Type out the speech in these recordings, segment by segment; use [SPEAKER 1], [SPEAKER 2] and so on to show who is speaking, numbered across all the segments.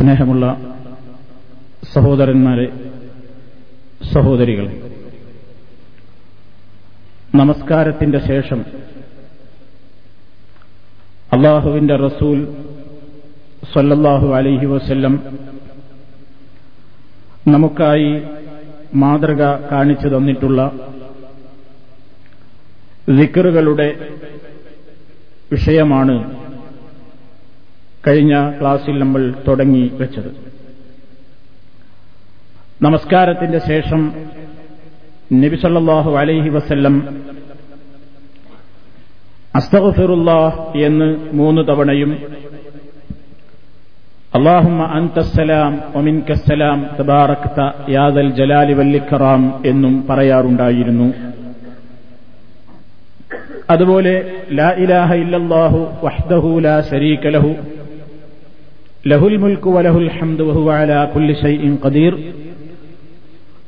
[SPEAKER 1] സ്നേഹമുള്ള സഹോദരന്മാരെ സഹോദരികളെ നമസ്കാരത്തിന്റെ ശേഷം അള്ളാഹുവിന്റെ റസൂൽ സല്ലല്ലാഹു അലൈഹി വസല്ലം നമുക്കായി മാതൃക കാണിച്ചു തന്നിട്ടുള്ള ദിക്കറുകളുടെ വിഷയമാണ് കഴിഞ്ഞ ക്ലാസിൽ നമ്മൾ തുടങ്ങി വെച്ചത്. നമസ്കാരത്തിന്റെ ശേഷം നബിസല്ലാഹു അലൈഹി വസല്ലം അസ്തഫിറുല്ലാഹ് എന്ന് മൂന്ന് തവണയും അള്ളാഹുമ്മ അന്തസ്സലാം ഒമിൻകസ്സലാം തബാറക്ത യാദൽ ജലാലി വല്ലിഖറാം എന്നും പറയാറുണ്ടായിരുന്നു. അതുപോലെ ലാ ഇലാഹ ഇല്ലല്ലാഹു വഹ്ദഹു ലാ ശരീക ലഹു ലഹുൽ മുൽക്കു വലഹുൽ ഹംദു വഹുവ അലാ കുല്ലി ഷൈഇൻ ഖദീർ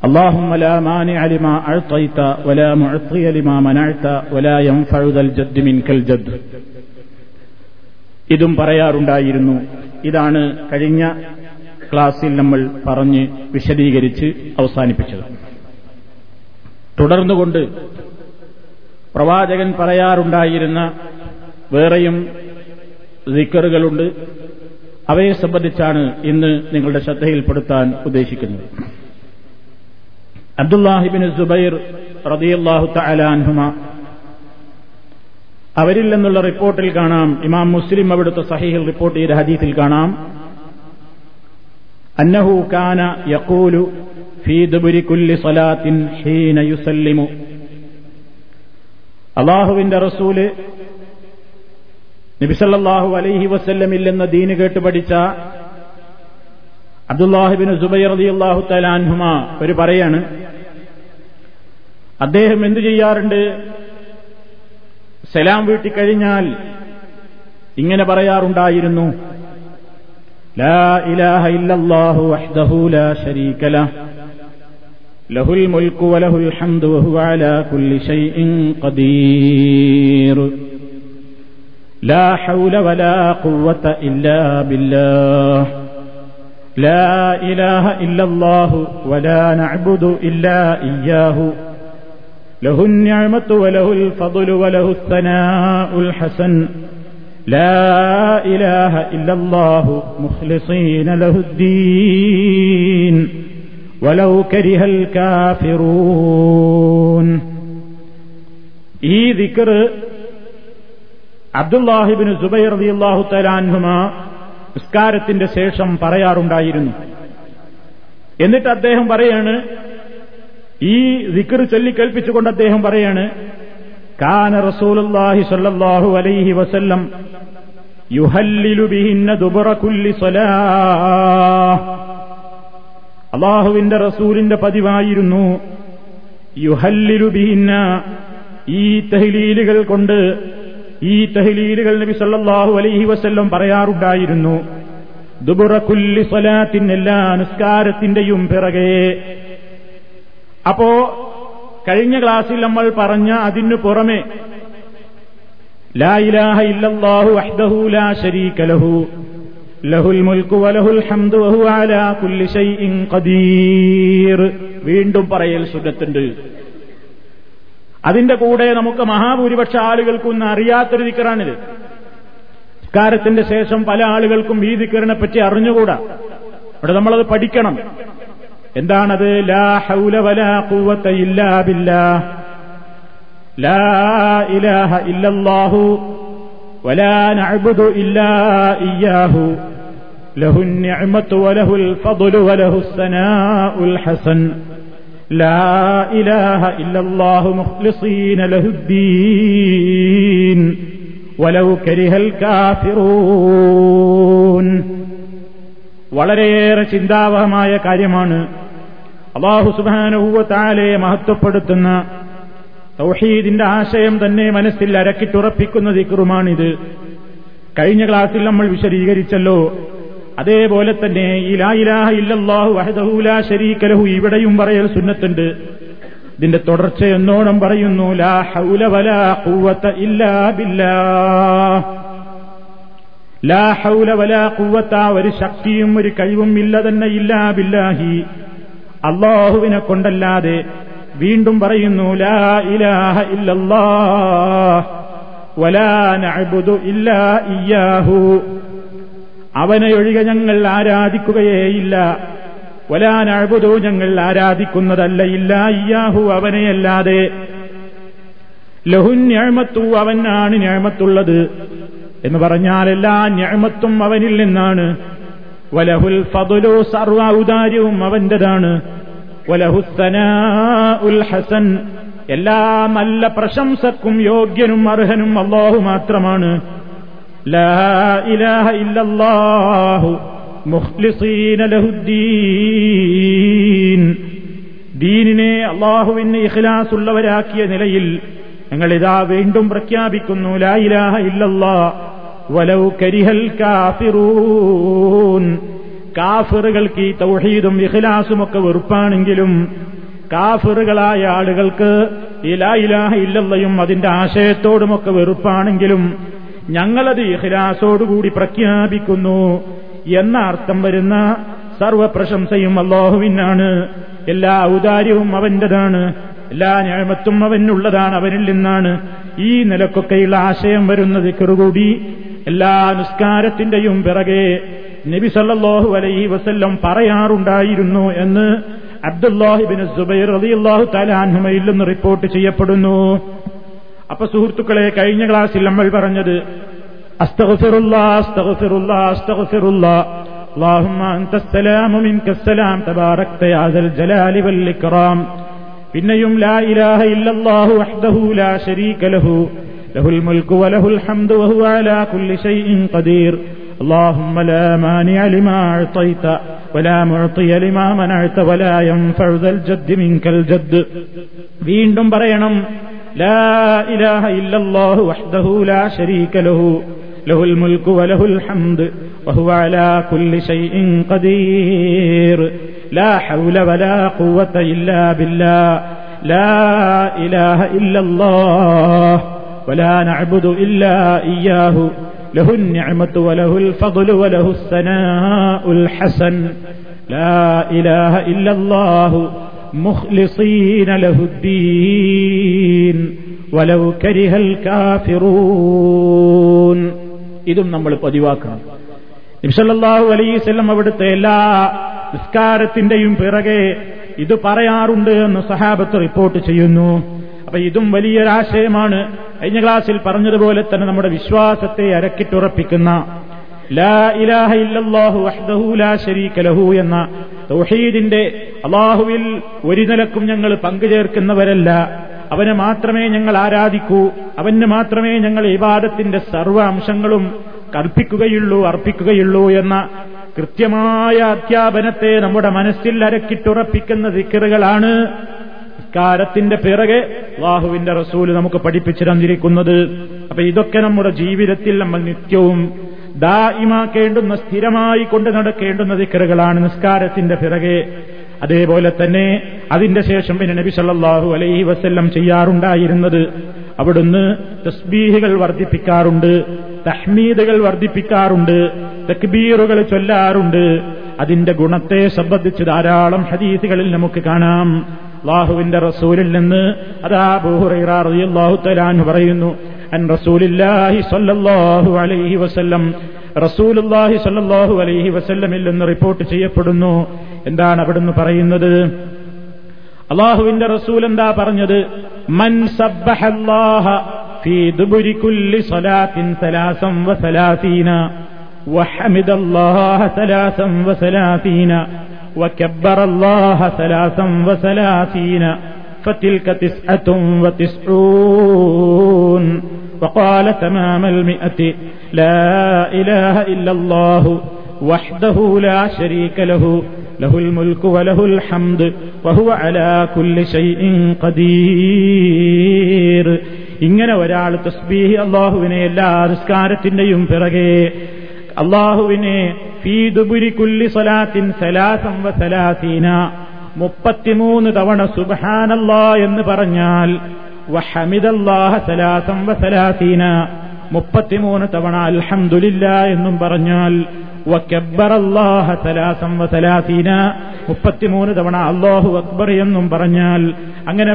[SPEAKER 1] اللهم لا مانع لما أعطيت ولا معطي لما منعت ولا ينفع ذا الجد منك الجد ഇതും പറയാറുണ്ടായിരുന്നു ഇതാണ് കഴിഞ്ഞ ക്ലാസ്സിൽ നമ്മൾ പറഞ്ഞ് വിശദീകരിച്ച് അവസാനിപ്പിച്ചത് തുടർന്നുകൊണ്ട് പ്രവാചകൻ പറയാറുണ്ടായിരുന്ന വേറെയും ദിക്കറുകളുണ്ട് അവയെ സംബന്ധിച്ചാണ് ഇന്ന് നിങ്ങളുടെ ശ്രദ്ധയിൽപ്പെടുത്താൻ ഉദ്ദേശിക്കുന്നത്. അബ്ദുല്ലാഹിബിൻ സുബൈർ റതിയല്ലാഹു തലാൻഹുമ അവരിൽ നിന്നുള്ള റിപ്പോർട്ടിൽ കാണാം ഇമാം മുസ്ലിം അവിടുത്തെ സഹീഹിൽ റിപ്പോർട്ട് ചെയ്ത ഹദീത്തിൽ കാണാം അന്നഹു കാന യക്കൂലു ഫീ സലാത്തിൻ ഹീന യുസല്ലിമു. അള്ളാഹുവിന്റെ റസൂൽ നബിസല്ലാഹു അലൈഹി വസ്ല്ലമില്ലെന്ന ദീന് കേട്ട് പഠിച്ച അബ്ദുല്ലാഹിബിന് സുബൈർ അലി അള്ളാഹു തലാൻഹുമ ഒരു പറയാണ് അദ്ദേഹം എന്തു ചെയ്യാറുണ്ട്? സലാം വീട്ടിക്കഴിഞ്ഞാൽ ഇങ്ങനെ പറയാറുണ്ടായിരുന്നു ലാ ഇലാഹ ഇല്ലല്ലാഹു വഹ്ദഹു ലാ ലഹുൽ വലഹുൽ ഹംദു വഹുവ അലാ കുല്ലി ഷൈഇൻ ഖദീർ. لا حول ولا قوة إلا بالله لا إله إلا الله ولا نعبد إلا إياه له النعمة وله الفضل وله الثناء الحسن لا إله إلا الله مخلصين له الدين ولو كره الكافرون ഈ ദിക്കർ അബ്ദുല്ലാഹിബിന് സുബൈർ റളിയല്ലാഹു തലാൻഹുമ നിസ്കാരത്തിന്റെ ശേഷം പറയാറുണ്ടായിരുന്നു. എന്നിട്ട് അദ്ദേഹം പറയാണ് ഈ ദിക്കർ ചൊല്ലിക്കേൽപ്പിച്ചുകൊണ്ട് അദ്ദേഹം പറയാണ് കാന റസൂലുള്ളാഹി സല്ലാഹു അലൈഹി വസല്ലം യുഹല്ലിലു ബിഹിന്ന ദുബറക്കുല്ലി സ്വലാഹ് അള്ളാഹുവിന്റെ റസൂലിന്റെ പതിവായിരുന്നു യുഹല്ലിലു ബിഹിന്ന ഈ തഹ്ലീലുകൾ കൊണ്ട് ഈ തഹ്ലീലുകൾ നബി സല്ലാഹു അലൈഹി വസ്ല്ലം പറയാറുണ്ടായിരുന്നു. ദുബുറക്കുല്ലി സ്വലാത്തിൻ എല്ലാ നിസ്കാരത്തിന്റെയും പിറകെ. അപ്പോ കഴിഞ്ഞ ക്ലാസ്സിൽ നമ്മൾ പറഞ്ഞ അതിനു പുറമെ ലാ ഇലാഹ ഇല്ലല്ലാഹു ലാ ശരീക ലഹു. ലഹുൽ വലഹുൽ ഹംദു അലാ കുല്ലി ഷൈഇൻ ഖദീർ. വീണ്ടും പറയൽ സുന്നത്തുണ്ട്. അതിന്റെ കൂടെ നമുക്ക് മഹാഭൂരിപക്ഷ ആളുകൾക്കൊന്നും അറിയാത്തൊരു ദിക്കറാണിത്. കാരത്തിന്റെ ശേഷം പല ആളുകൾക്കും ഈ ദിക്കറിനെ പറ്റി അറിഞ്ഞുകൂടാ. ഇവിടെ നമ്മളത് പഠിക്കണം. എന്താണത്? ലാ ഹൗല വലാ ഇല്ലാ ലാ ഇലാഹ വലാ ഇല്ലാ ഇയ്യാഹു. വലഹുൽ ഹസൻ. لا إله إلا الله مخلصين له الدين ولو كره الكافرون വളരെയേറെ ചിന്താവഹമായ കാര്യമാണ് അള്ളാഹു സുബാനുഭൂവത്താലെ മഹത്വപ്പെടുത്തുന്ന തൗഹീദിന്റെ ആശയം തന്നെ മനസ്സിൽ അരക്കിട്ടുറപ്പിക്കുന്ന ദിക്റുമാണിത് കഴിഞ്ഞ ക്ലാസ്സിൽ നമ്മൾ വിശദീകരിച്ചല്ലോ അതേപോലെ തന്നെ ഈ ഇലാഹ ഇല്ലല്ലാഹു വഹദഹു ലാ ശരീക ലഹു ഇവിടെയും പറയൽ സുന്നത്തുണ്ട്. ഇതിന്റെ തുടർച്ച എന്നോണം പറയുന്നു ലാ ഹൗല വലാ ഖുവത ഇല്ലാ ബില്ലാ ലാ ഹൗല വലാ ഖുവത ഒരു ശക്തിയും ഒരു കഴിവും ഇല്ല തന്നെ ഇല്ലാ ബില്ലാഹി. അള്ളാഹുവിനെ കൊണ്ടല്ലാതെ വീണ്ടും പറയുന്നു ലാ ഇലാഹ ഇല്ലല്ലാ വലാ നഅബുദു ഇല്ലാ ഇയ്യാഹു. അവനെ ഒഴികെ ഞങ്ങൾ ആരാധിക്കുകയേയില്ല. വലാ നഅബുദു ഞങ്ങൾ ആരാധിക്കുന്നതല്ല ഇല്ല ഇയ്യാഹു അവനെയല്ലാതെ. ലഹുൻ ഞാമത്തു അവനാണ് ഞാമത്തുള്ളത് എന്ന് പറഞ്ഞാൽ എല്ലാ ഞാമത്തും അവനിൽ നിന്നാണ്. വലഹുൽ ഫതുലു സർവ ഔദാര്യവും അവന്റേതാണ് ഹസൻ. എല്ലാ നല്ല പ്രശംസക്കും യോഗ്യനും അർഹനും അള്ളാഹു മാത്രമാണ്. ലഹുദ്ദീൻ ദീനിനെ അള്ളാഹുവിന് ഇഖ്ലാസുള്ളവരാക്കിയ നിലയിൽ ഞങ്ങൾ ഇതാ വീണ്ടും പ്രഖ്യാപിക്കുന്നു ലാ ഇലാഹ ഇല്ലല്ലാ വലൗ കരിഹൽ കാഫിറൂൻ. കാഫിറുകൾക്ക് ഈ തൗഹീദും ഇഖ്ലാസുമൊക്കെ വെറുപ്പാണെങ്കിലും കാഫിറുകളായ ആളുകൾക്ക് ഈ ഇലാഹ ഇല്ലല്ലയും അതിന്റെ ആശയത്തോടുമൊക്കെ വെറുപ്പാണെങ്കിലും ഞങ്ങളത് ഇഹ്ലാസോടുകൂടി പ്രഖ്യാപിക്കുന്നു എന്ന അർത്ഥം വരുന്ന സർവപ്രശംസയും അള്ളാഹുവിനാണ്. എല്ലാ ഔദാര്യവും അവന്റേതാണ്. എല്ലാ ഞാമത്തും അവനുള്ളതാണ് അവനിൽ നിന്നാണ്. ഈ നിലക്കൊക്കെയുള്ള ആശയം വരുന്നത് കെറുകൂടി എല്ലാ നിസ്കാരത്തിന്റെയും പിറകെ നബി സല്ലാഹു അലൈഹി വസല്ലം പറയാറുണ്ടായിരുന്നു എന്ന് അബ്ദുല്ലാഹിബിൻ സുബൈർ റളിയല്ലാഹു തലാൻഹുമയിൽ നിന്ന് റിപ്പോർട്ട് ചെയ്യപ്പെടുന്നു. അപ്പൊ സുഹൃത്തുക്കളെ കഴിഞ്ഞ ക്ലാസ്സിൽ നമ്മൾ പറഞ്ഞത് അസ്തഗ്ഫിറുല്ലാ അസ്തഗ്ഫിറുല്ലാ അസ്തഗ്ഫിറുല്ലാ اللهم أنت السلام منك السلام تباركت يا ذا الجلال والإكرام പിന്നെയും ലാ ഇലാഹ ഇല്ലല്ലാഹു വഹ്ദഹു ലാ ശരീക ലഹു ലഹുൽ മുൽക്കു വലഹുൽ ഹംദു വഹുവ അലാ കുല്ലി ഷൈഇൻ ഖദീർ اللهم لا مانع لما أعطيت ولا معطي لما منعت ولا ينفع ذا الجد منك الجد വീണ്ടും പറയണം لا إله إلا الله وحده لا شريك له. له الملك وله الحمد وهو على كل شيء قدير. لا حول ولا قوة إلا بالله. لا إله إلا الله ولا نعبد إلا إياه. له النعمة وله الفضل وله الثناء الحسن. لا إله إلا الله مخلصين له الدين ولو كره الكافرون ഇതും നമ്മൾ പതിവാക്കണം നിമിഷല്ലാഹു അലൈസ്വല്ലം അവിടുത്തെ എല്ലാ നിസ്കാരത്തിന്റെയും പിറകെ ഇത് പറയാറുണ്ട് എന്ന് സഹാബത്ത് റിപ്പോർട്ട് ചെയ്യുന്നു അപ്പൊ ഇതും വലിയൊരാശയമാണ് കഴിഞ്ഞ ക്ലാസ്സിൽ പറഞ്ഞതുപോലെ തന്നെ നമ്മുടെ വിശ്വാസത്തെ അരക്കിട്ടുറപ്പിക്കുന്ന ലാ ഇലാഹ ഇല്ലല്ലാഹു വഹ്ദഹു ലാ ശരീക ലഹു എന്ന തൗഹീദിന്റെ അള്ളാഹുവിൽ ഒരു നിലക്കും ഞങ്ങൾ പങ്കുചേർക്കുന്നവരല്ല. അവനെ മാത്രമേ ഞങ്ങൾ ആരാധിക്കൂ. അവന് മാത്രമേ ഞങ്ങൾ ഇബാദത്തിന്റെ സർവ അംശങ്ങളും കൽപ്പിക്കുകയുള്ളൂ അർപ്പിക്കുകയുള്ളൂ എന്ന കൃത്യമായ അധ്യാപനത്തെ നമ്മുടെ മനസ്സിൽ അരക്കിട്ടുറപ്പിക്കുന്ന ദിക്കറുകളാണ് കാലത്തിന്റെ പിറകെ അള്ളാഹുവിന്റെ റസൂൽ നമുക്ക് പഠിപ്പിച്ചു തന്നിരിക്കുന്നത്. അപ്പൊ ഇതൊക്കെ നമ്മുടെ ജീവിതത്തിൽ നമ്മൾ നിത്യവും ദായിമാക്കേണ്ടുന്ന സ്ഥിരമായി കൊണ്ട് നടക്കേണ്ടുന്ന ദിക്കറുകളാണ് നിസ്കാരത്തിന്റെ പിറകെ. അതേപോലെ തന്നെ അതിന്റെ ശേഷം പിന്നെ നബി സല്ലാഹു അലൈഹി വസ്ല്ലം ചെയ്യാറുണ്ടായിരുന്നത് അവിടുന്ന് തസ്ബീഹുകൾ വർദ്ധിപ്പിക്കാറുണ്ട് തഹ്മീദുകൾ വർദ്ധിപ്പിക്കാറുണ്ട് തക്ബീറുകൾ ചൊല്ലാറുണ്ട്. അതിന്റെ ഗുണത്തെ സംബന്ധിച്ച് ധാരാളം ഹദീസുകളിൽ നമുക്ക് കാണാം. അള്ളാഹുവിന്റെ റസൂലിൽ നിന്ന് അതാ ബൂഹുറൈറാഹു തലാൻ പറയുന്നു അൻ റസൂലില്ലാഹി സല്ലല്ലാഹു അലൈഹി വസല്ലം റസൂലുല്ലാഹി സല്ലല്ലാഹു അലൈഹി വസല്ലമിൽ നിന്ന് റിപ്പോർട്ട് ചെയ്യപ്പെടുന്നു എന്താണ് അവിടുന്ന് പറയുന്നത് അള്ളാഹുവിന്റെ റസൂൽ എന്താ പറഞ്ഞത് മൻ സബ്ബഹല്ലാഹ في دبر كل صلاة ثلاثا وثلاثين وحمد الله ثلاثا وثلاثين وكبر الله ثلاثا وثلاثين فتلك تسعة وتسعون وقال تمام المئة. لا إله إلا الله وحده لا شريك له. له الملك وله الحمد وهو على كل شيء قدير. ഇങ്ങനെ ഒരാൾ തസ്ബീഹി അള്ളാഹുവിനെ എല്ലാ നിസ്കാരത്തിന്റെയും പിറകെ അള്ളാഹുവിനെ ഫീദുബുരിക്കുല്ലി സലാത്തിൻ സലാസം വസലാസീന മുപ്പത്തിമൂന്ന് തവണ സുബഹാനല്ലാ എന്ന് പറഞ്ഞാൽ മുപ്പത്തിമൂന്ന് തവണ അൽഹംദുലില്ല എന്നും പറഞ്ഞാൽ മുപ്പത്തിമൂന്ന് തവണ അള്ളാഹു അക്ബർ എന്നും പറഞ്ഞാൽ അങ്ങനെ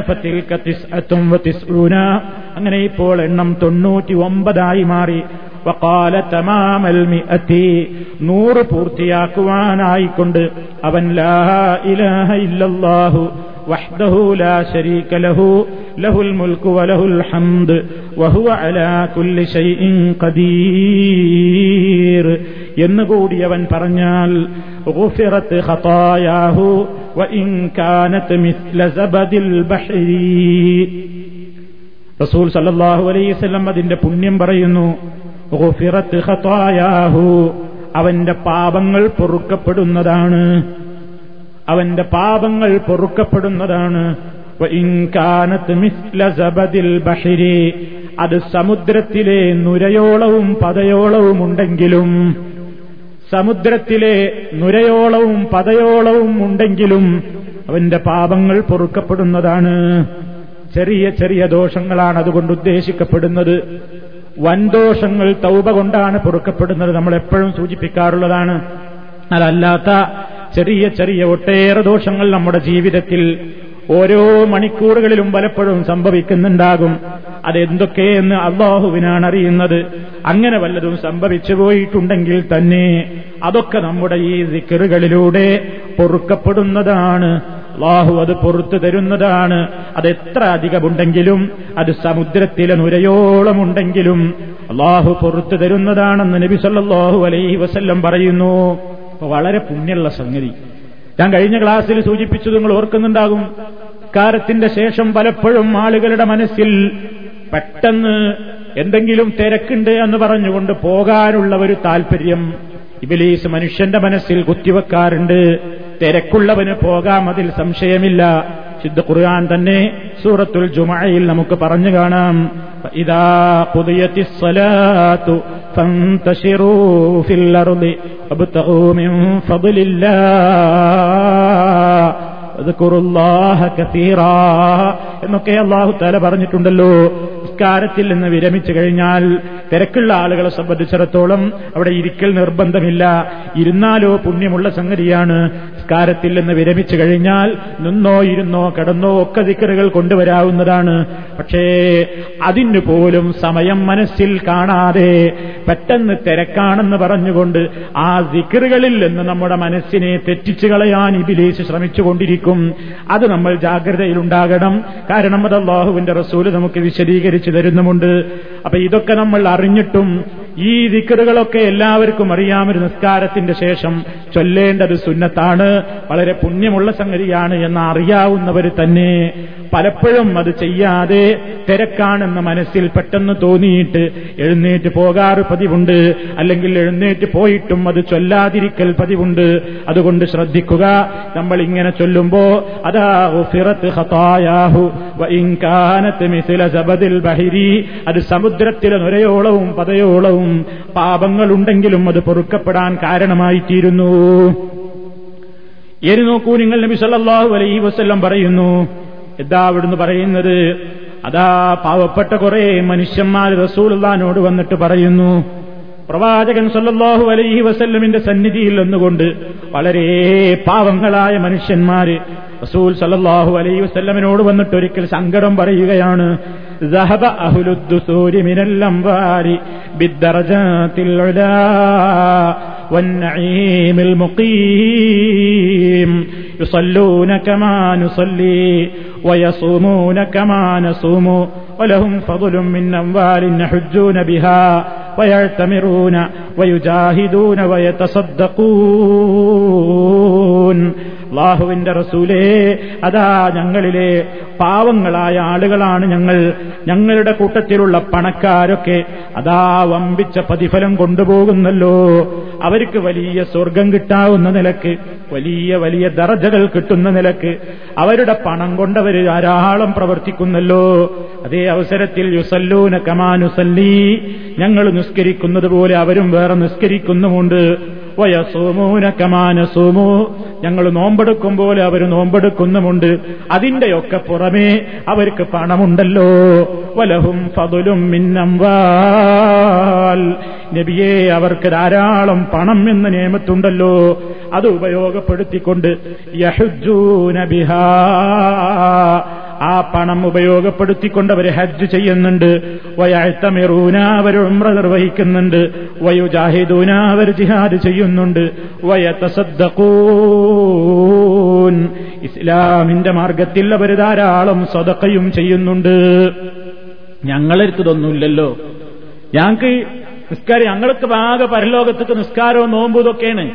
[SPEAKER 1] അങ്ങനെ ഇപ്പോൾ എണ്ണം തൊണ്ണൂറ്റി ഒമ്പതായി മാറി. വക്കാല തമാമൽ നൂറ് പൂർത്തിയാക്കുവാനായിക്കൊണ്ട് അവൻ ലാ ഇലാഹ ഇല്ലല്ലാഹു وحده لا شريك له له الملك وله الحمد وهو على كل شيء قدير എന്നുകൂടി അവൻ പറഞ്ഞാൽ غفرت خطاياه وإن كانت مثل زبد البحر റസൂൽ സല്ലല്ലാഹു അലൈഹി വസല്ലം അതിന്റെ പുണ്യം പറയുന്നു ഗുഫിറത്ത് ഖതായാഹു അവന്റെ പാപങ്ങൾ പൊറുക്കപ്പെടുന്നതാണ് അവന്റെ പാപങ്ങൾ പൊറുക്കപ്പെടുന്നതാണ്. അത് സമുദ്രത്തിലെ നുരയോളവും പതയോളവും ഉണ്ടെങ്കിലും സമുദ്രത്തിലെ നുരയോളവും പതയോളവും ഉണ്ടെങ്കിലും അവന്റെ പാപങ്ങൾ പൊറുക്കപ്പെടുന്നതാണ്. ചെറിയ ചെറിയ ദോഷങ്ങളാണ് അതുകൊണ്ട് ഉദ്ദേശിക്കപ്പെടുന്നത്. വൻദോഷങ്ങൾ തൗബ കൊണ്ടാണ് പൊറുക്കപ്പെടുന്നത് നമ്മൾ എപ്പോഴും സൂചിപ്പിക്കാറുള്ളതാണ്. അതല്ലാത്ത ചെറിയ ചെറിയ ഒട്ടേറെ ദോഷങ്ങൾ നമ്മുടെ ജീവിതത്തിൽ ഓരോ മണിക്കൂറുകളിലും പലപ്പോഴും സംഭവിക്കുന്നുണ്ടാകും. അതെന്തൊക്കെയെന്ന് അള്ളാഹുവിനാണ് അറിയുന്നത്. അങ്ങനെ വല്ലതും സംഭവിച്ചു പോയിട്ടുണ്ടെങ്കിൽ തന്നെ അതൊക്കെ നമ്മുടെ ഈ സിക്കറുകളിലൂടെ പൊറുക്കപ്പെടുന്നതാണ്. അള്ളാഹു അത് പുറത്തു തരുന്നതാണ്. അതെത്ര അധികമുണ്ടെങ്കിലും അത് സമുദ്രത്തിലെ നുരയോളമുണ്ടെങ്കിലും അള്ളാഹു പുറത്തു തരുന്നതാണെന്ന് നബി സല്ലാഹു അലൈഹി വസല്ലം പറയുന്നു. വളരെ പുണ്യമുള്ള സംഗതി. ഞാൻ കഴിഞ്ഞ ക്ലാസ്സിൽ സൂചിപ്പിച്ചു നിങ്ങൾ ഓർക്കുന്നുണ്ടാകും. കാരത്തിന്റെ ശേഷം പലപ്പോഴും ആളുകളുടെ മനസ്സിൽ പെട്ടെന്ന് എന്തെങ്കിലും തിരക്കുണ്ട് എന്ന് പറഞ്ഞുകൊണ്ട് പോകാനുള്ള ഒരു താല്പര്യം ഇബിലീസ് മനുഷ്യന്റെ മനസ്സിൽ കുത്തിവെക്കാറുണ്ട്. തിരക്കുള്ളവന് പോകാം അതിൽ സംശയമില്ല. ശുദ്ധ ഖുർആൻ തന്നെ സൂറത്തുൽ ജുമായിൽ നമുക്ക് പറഞ്ഞു കാണാം. ഇതാ പുതിയത്തി സ്വലാത്തു من فضل الله വബ്തഗൂ الله كثيرا എന്നൊക്കെ അള്ളാഹു തല പറഞ്ഞിട്ടുണ്ടല്ലോ. നിസ്കാരത്തിൽ നിന്ന് വിരമിച്ചു കഴിഞ്ഞാൽ തിരക്കുള്ള ആളുകളെ സംബന്ധിച്ചിടത്തോളം അവിടെ ഇരിക്കൽ നിർബന്ധമില്ല. ഇരുന്നാലോ പുണ്യമുള്ള സംഗതിയാണ്. സ്കാരത്തിൽ നിന്ന് വിരമിച്ചു കഴിഞ്ഞാൽ നിന്നോ ഇരുന്നോ കടന്നോ ഒക്കെ ദിക്കറുകൾ കൊണ്ടുവരാവുന്നതാണ്. പക്ഷേ അതിനു പോലും സമയം മനസ്സിൽ കാണാതെ പെട്ടെന്ന് തിരക്കാണെന്ന് പറഞ്ഞുകൊണ്ട് ആ ദിക്കറുകളിൽ നിന്ന് നമ്മുടെ മനസ്സിനെ തെറ്റിച്ചു കളയാൻ ഇബിലേശ് ശ്രമിച്ചുകൊണ്ടിരിക്കും. അത് നമ്മൾ ജാഗ്രതയിലുണ്ടാകണം. കാരണം അത് അള്ളാഹുവിന്റെ റസൂൽ നമുക്ക് വിശദീകരിച്ചു തരുന്നുമുണ്ട്. അപ്പൊ ഇതൊക്കെ നമ്മൾ അറിഞ്ഞിട്ടും ഈ ദിക്കറുകളൊക്കെ എല്ലാവർക്കും അറിയാമൊരു നിസ്കാരത്തിന്റെ ശേഷം ചൊല്ലേണ്ടത് സുന്നത്താണ്. വളരെ പുണ്യമുള്ള സംഗതിയാണ് എന്ന് അറിയാവുന്നവർ തന്നെ പലപ്പോഴും അത് ചെയ്യാതെ തിരക്കാണെന്ന് മനസ്സിൽ പെട്ടെന്ന് തോന്നിയിട്ട് എഴുന്നേറ്റ് പോകാറ് പതിവുണ്ട്. അല്ലെങ്കിൽ എഴുന്നേറ്റ് പോയിട്ടും അത് ചൊല്ലാതിരിക്കൽ പതിവുണ്ട്. അതുകൊണ്ട് ശ്രദ്ധിക്കുക. നമ്മൾ ഇങ്ങനെ ചൊല്ലുമ്പോ അതാ അത് സമുദ്രത്തിലെ നുരയോളവും പതയോളവും പാപങ്ങളുണ്ടെങ്കിലും അത് പൊറുക്കപ്പെടാൻ കാരണമായി തീരുന്നു എരി നോക്കൂ നിങ്ങൾ നബി സല്ലാഹു അലൈ വസ്ല്ലം പറയുന്നു എന്താ അവിടുന്ന് പറയുന്നത്? അതാ പാവപ്പെട്ട കുറെ മനുഷ്യന്മാർ റസൂൽദാനോട് വന്നിട്ട് പറയുന്നു പ്രവാചകൻ സല്ലാഹു അലൈഹി വസല്ലമിന്റെ സന്നിധിയിൽ നിന്നുകൊണ്ട് വളരെ പാവങ്ങളായ മനുഷ്യന്മാര് റസൂൽ സല്ലാഹു അലൈഹി വസല്ലമിനോട് വന്നിട്ട് ഒരിക്കൽ സങ്കടം പറയുകയാണ് ويصومون كما نصوم ولهم فضل من أموال يحجون بها ويعتمرون ويجاهدون ويتصدقون. അള്ളാഹുവിന്റെ റസൂലേ അതാ ഞങ്ങളിലെ പാവങ്ങളായ ആളുകളാണ് ഞങ്ങൾ. ഞങ്ങളുടെ കൂട്ടത്തിലുള്ള പണക്കാരൊക്കെ അതാ വമ്പിച്ച പ്രതിഫലം കൊണ്ടുപോകുന്നല്ലോ. അവർക്ക് വലിയ സ്വർഗം കിട്ടാവുന്ന നിലയ്ക്ക് വലിയ വലിയ ദർജകൾ കിട്ടുന്ന നിലയ്ക്ക് അവരുടെ പണം കൊണ്ടവർ ധാരാളം പ്രവർത്തിക്കുന്നല്ലോ. അതേ അവസരത്തിൽ യുസല്ലൂന കമാനുസല്ലി ഞങ്ങൾ നിസ്കരിക്കുന്നത് പോലെ അവരും വേറെ നിസ്കരിക്കുന്നുമുണ്ട്. ഞങ്ങൾ നോമ്പെടുക്കും പോലെ അവർ നോമ്പെടുക്കുന്നുമുണ്ട്. അതിന്റെയൊക്കെ പുറമേ അവർക്ക് പണമുണ്ടല്ലോ. വലഹും ഫതുലും മിന്നംവാൽ. നബിയെ അവർക്ക് ധാരാളം പണം എന്ന നിയമത്തുണ്ടല്ലോ. അത് ഉപയോഗപ്പെടുത്തിക്കൊണ്ട് യഹുജൂ ബിഹാ. ആ പണം ഉപയോഗപ്പെടുത്തിക്കൊണ്ട് അവർ ഹജ്ജ് ചെയ്യുന്നുണ്ട്. വയഴ്ത്തമിറൂന അവർ ഉമ്ര നിർവഹിക്കുന്നുണ്ട്. വയുജാഹിദൂന അവർ ജിഹാദ് ചെയ്യുന്നുണ്ട്. വയത്തസദ്ദൂൻ ഇസ്ലാമിന്റെ മാർഗത്തിൽ അവർ ധാരാളം സ്വതക്കയും ചെയ്യുന്നുണ്ട്. ഞങ്ങളെടുത്തതൊന്നുമില്ലല്ലോ. ഞങ്ങൾക്ക് നിസ്കാരം ഞങ്ങൾക്ക് ആകെ പരലോകത്തേക്ക് നിസ്കാരവും നോമ്പും ഇതൊക്കെയാണ്.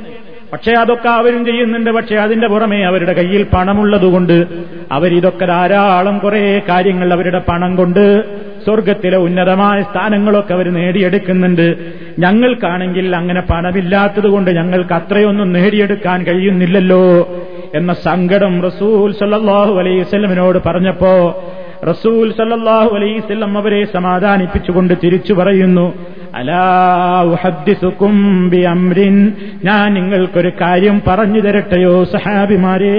[SPEAKER 1] പക്ഷേ അതൊക്കെ അവരും ചെയ്യുന്നുണ്ട്. പക്ഷേ അതിന്റെ പുറമെ അവരുടെ കയ്യിൽ പണമുള്ളതുകൊണ്ട് അവരിതൊക്കെ ധാരാളം കുറെ കാര്യങ്ങൾ അവരുടെ പണം കൊണ്ട് സ്വർഗത്തിലെ ഉന്നതമായ സ്ഥാനങ്ങളൊക്കെ അവർ നേടിയെടുക്കുന്നുണ്ട്. ഞങ്ങൾക്കാണെങ്കിൽ അങ്ങനെ പണമില്ലാത്തത് കൊണ്ട് ഞങ്ങൾക്ക് അത്രയൊന്നും നേടിയെടുക്കാൻ കഴിയുന്നില്ലല്ലോ എന്ന സങ്കടം റസൂൽ സല്ലാഹു അലൈവല്ലമിനോട് പറഞ്ഞപ്പോ റസൂൽ സല്ലാഹു അലൈവല്ലം അവരെ സമാധാനിപ്പിച്ചുകൊണ്ട് തിരിച്ചു പറയുന്നു. അലാഹദ്ദിസുക്കും ബി ഞാൻ നിങ്ങൾക്കൊരു കാര്യം പറഞ്ഞു തരട്ടെയോ സഹാബിമാരേ?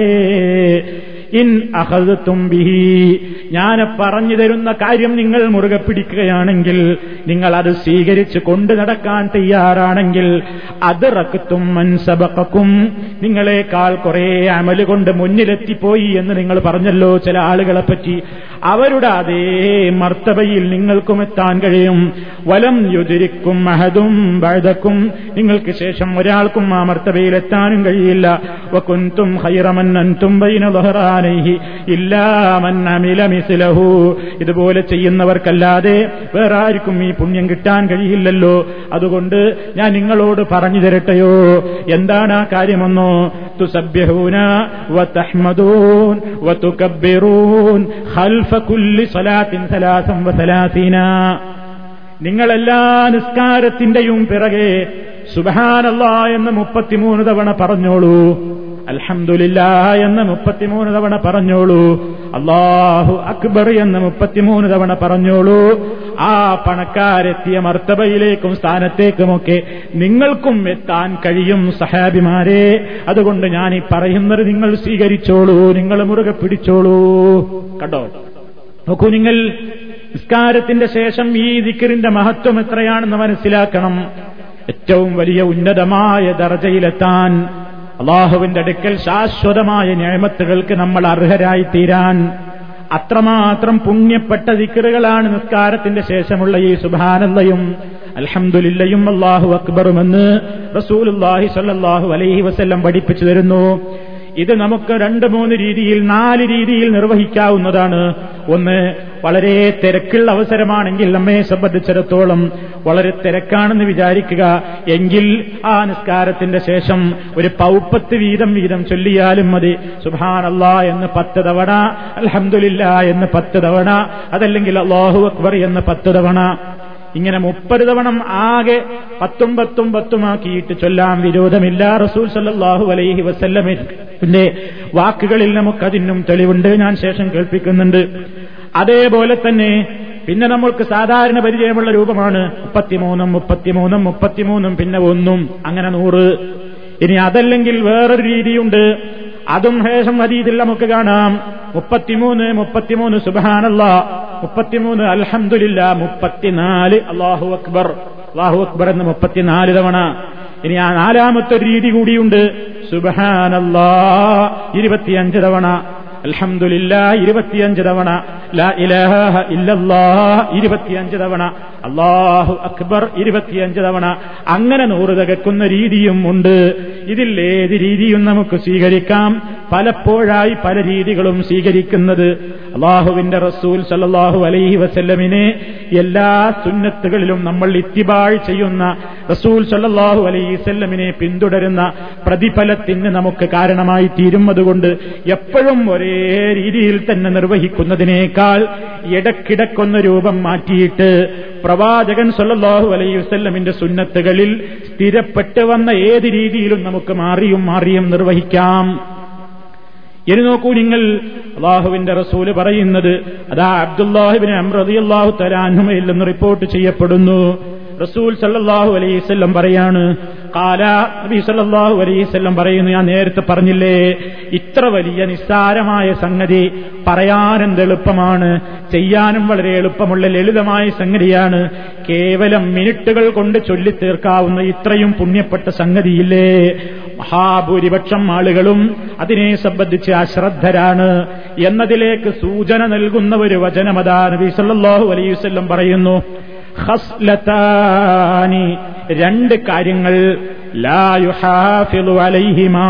[SPEAKER 1] ഇൻ അഹതുംബിഹി ബിഹി. ഞാൻ പറഞ്ഞു തരുന്ന കാര്യം നിങ്ങൾ മുറുകെ പിടിക്കുകയാണെങ്കിൽ നിങ്ങൾ അത് സ്വീകരിച്ച് കൊണ്ടു നടക്കാൻ തയ്യാറാണെങ്കിൽ അത് റക്കത്തും മൻസബക്കും നിങ്ങളെക്കാൾ കുറെ അമൽ കൊണ്ട് മുന്നിലെത്തിപ്പോയി എന്ന് നിങ്ങൾ പറഞ്ഞല്ലോ ചില ആളുകളെ പറ്റി. അവരുടെ അതേ മർത്തബയിൽ നിങ്ങൾക്കും എത്താൻ കഴിയും. വലം യുതിരിക്കും മഹതും ബഴതക്കും നിങ്ങൾക്ക് ശേഷം ഒരാൾക്കും ആ മർത്തബയിൽ എത്താനും കഴിയില്ല. വക്കുന്തും അൻതും ബൈന ലഹറാനൈഹി ഇല്ലാമൻ അമില മിസ്ലഹു. ഇതുപോലെ ചെയ്യുന്നവർക്കല്ലാതെ വേറെ ആർക്കും ഈ പുണ്യം കിട്ടാൻ കഴിയില്ലല്ലോ. അതുകൊണ്ട് ഞാൻ നിങ്ങളോട് പറഞ്ഞു തരട്ടെയോ? എന്താണ് ആ കാര്യമെന്നോ? തുസബ്യഹൂന വതഹ്മദൂൻ ഖൽഫ വസലാസീന. നിങ്ങളെല്ലാ നിസ്കാരത്തിന്റെയും പിറകെ സുബഹാനല്ല എന്ന് മുപ്പത്തിമൂന്ന് തവണ പറഞ്ഞോളൂ. അൽഹംദുലില്ല എന്ന് മുപ്പത്തിമൂന്ന് തവണ പറഞ്ഞോളൂ. അള്ളാഹു അക്ബർ എന്ന് മുപ്പത്തിമൂന്ന് തവണ പറഞ്ഞോളൂ. ആ പണക്കാരെത്തിയ മർത്തബയിലേക്കും സ്ഥാനത്തേക്കുമൊക്കെ നിങ്ങൾക്കും എത്താൻ കഴിയും സഹാബിമാരെ. അതുകൊണ്ട് ഞാൻ ഈ പറയുന്നത് നിങ്ങൾ സ്വീകരിച്ചോളൂ. നിങ്ങൾ മുറുകെ പിടിച്ചോളൂ. കണ്ടോ? നോക്കൂ നിങ്ങൾ നിസ്കാരത്തിന്റെ ശേഷം ഈ ദിക്കറിന്റെ മഹത്വം എത്രയാണെന്ന് മനസ്സിലാക്കണം. ഏറ്റവും വലിയ ഉന്നതമായ ദർജയിലെത്താൻ അള്ളാഹുവിന്റെ അടുക്കൽ ശാശ്വതമായ ന്യായമത്തുകൾക്ക് നമ്മൾ അർഹരായി തീരാൻ അത്രമാത്രം പുണ്യപ്പെട്ട ദിക്കറുകളാണ് നിസ്കാരത്തിന്റെ ശേഷമുള്ള ഈ സുഭാനന്ദയും അൽഹംദുലില്ലയും അള്ളാഹു അക്ബറുമെന്ന് റസൂലുല്ലാഹി സല്ലാഹു അലൈഹി വസ്ല്ലം പഠിപ്പിച്ചു തരുന്നു. ഇത് നമുക്ക് രണ്ട് മൂന്ന് രീതിയിൽ നാല് രീതിയിൽ നിർവഹിക്കാവുന്നതാണ്. ഒന്ന് വളരെ തിരക്കുള്ള അവസരമാണെങ്കിൽ നമ്മെ സംബന്ധിച്ചിടത്തോളം വളരെ തിരക്കാണെന്ന് വിചാരിക്കുക. എങ്കിൽ ആ നിസ്കാരത്തിന്റെ ശേഷം ഒരു പൗപ്പത്ത് വീതം വീതം ചൊല്ലിയാലും മതി. സുബാനല്ലാ എന്ന് പത്ത് തവണ അലഹമില്ല എന്ന് പത്ത് തവണ അതല്ലെങ്കിൽ അള്ളാഹു അക്ബർ എന്ന് പത്ത് തവണ. ഇങ്ങനെ മുപ്പത് തവണ ആകെ പത്തും പത്തും പത്തുമാക്കിയിട്ട് ചൊല്ലാം വിരോധമില്ല റസൂൽ സല്ലാഹു അലൈഹി വസല്ലമിന്റെ വാക്കുകളിൽ നമുക്കതിനും തെളിവുണ്ട്. ഞാൻ ശേഷം കേൾപ്പിക്കുന്നുണ്ട്. അതേപോലെ തന്നെ പിന്നെ നമ്മൾക്ക് സാധാരണ പരിചയമുള്ള രൂപമാണ് മുപ്പത്തിമൂന്നും മുപ്പത്തിമൂന്നും മുപ്പത്തിമൂന്നും പിന്നെ ഒന്നും അങ്ങനെ നൂറ്. ഇനി അതല്ലെങ്കിൽ വേറൊരു രീതിയുണ്ട്. അതും ഹേഷം അതീതിൽ നമുക്ക് കാണാം. മുപ്പത്തിമൂന്ന് മുപ്പത്തിമൂന്ന് സുബാനല്ല മുപ്പത്തിമൂന്ന് അൽഹമില്ല മുപ്പത്തിനാല്. അള്ളാഹു അക്ബർ. അള്ളാഹു അക്ബർ എന്ന് മുപ്പത്തിനാല് തവണ. ഇനി ആ നാലാമത്തെ ഒരു രീതി കൂടിയുണ്ട്. സുബഹാനല്ലാ. ഇരുപത്തിയഞ്ച് തവണ. അൽഹമില്ല ഇരുപത്തിയഞ്ച് തവണ ലാ ഇരുപത്തിയഞ്ച് തവണ അള്ളാഹു അക്ബർ ഇരുപത്തിയഞ്ച് തവണ അങ്ങനെ നൂറ് തികക്കുന്ന രീതിയും ഉണ്ട്. ഇതിൽ ഏത് രീതിയും നമുക്ക് സ്വീകരിക്കാം? പലപ്പോഴായി പല രീതികളും സ്വീകരിക്കുന്നത്. അള്ളാഹുവിന്റെ റസൂൽ സല്ലാഹു അലൈഹി വസല്ലമിനെ എല്ലാ സുന്നത്തുകളിലും നമ്മൾ ഇത്തിബാഴ് ചെയ്യുന്ന റസൂൽ സല്ലാഹു അലൈഹി വസല്ലമിനെ പിന്തുടരുന്ന പ്രതിഫലത്തിന് നമുക്ക് കാരണമായി തീരുന്നതുകൊണ്ട് എപ്പോഴും ഒരേ രീതിയിൽ തന്നെ നിർവഹിക്കുന്നതിനേക്കാൾ ഇടക്കിടക്കൊന്ന് രൂപം മാറ്റിയിട്ട് പ്രവാചകൻ സല്ലാഹു അലൈഹി വസ്ല്ലമിന്റെ സുന്നത്തുകളിൽ സ്ഥിരപ്പെട്ട് വന്ന ഏത് രീതിയിലും നമുക്ക് മാറിയും മാറിയും നിർവഹിക്കാം. ഇനി നോക്കൂ നിങ്ങൾ അള്ളാഹുവിന്റെ റസൂൽ പറയുന്നത്. അതാ അബ്ദുല്ലാഹിബിന് അമ്രതി അള്ളാഹു റിപ്പോർട്ട് ചെയ്യപ്പെടുന്നു. റസൂൽ സല്ലാഹു അലൈവല്ലം പറയാണ് കാല നബി സല്ലാഹു അലൈവല്ലം പറയുന്നു ഞാൻ നേരത്തെ പറഞ്ഞില്ലേ ഇത്ര വലിയ നിസ്സാരമായ സംഗതി പറയാനെന്ത് എളുപ്പമാണ് ചെയ്യാനും വളരെ എളുപ്പമുള്ള ലളിതമായ സംഗതിയാണ്. കേവലം മിനിറ്റുകൾ കൊണ്ട് ചൊല്ലിത്തീർക്കാവുന്ന ഇത്രയും പുണ്യപ്പെട്ട സംഗതിയില്ലേ? മഹാഭൂരിപക്ഷം ആളുകളും അതിനെ സംബന്ധിച്ച് അശ്രദ്ധരാണ് എന്നതിലേക്ക് സൂചന നൽകുന്ന ഒരു വചനമതാ നബി സല്ലല്ലാഹു അലൈഹി വസല്ലം പറയുന്നു ഖസ്ലതാനി രണ്ട് കാര്യങ്ങൾ അലൈഹിമാ.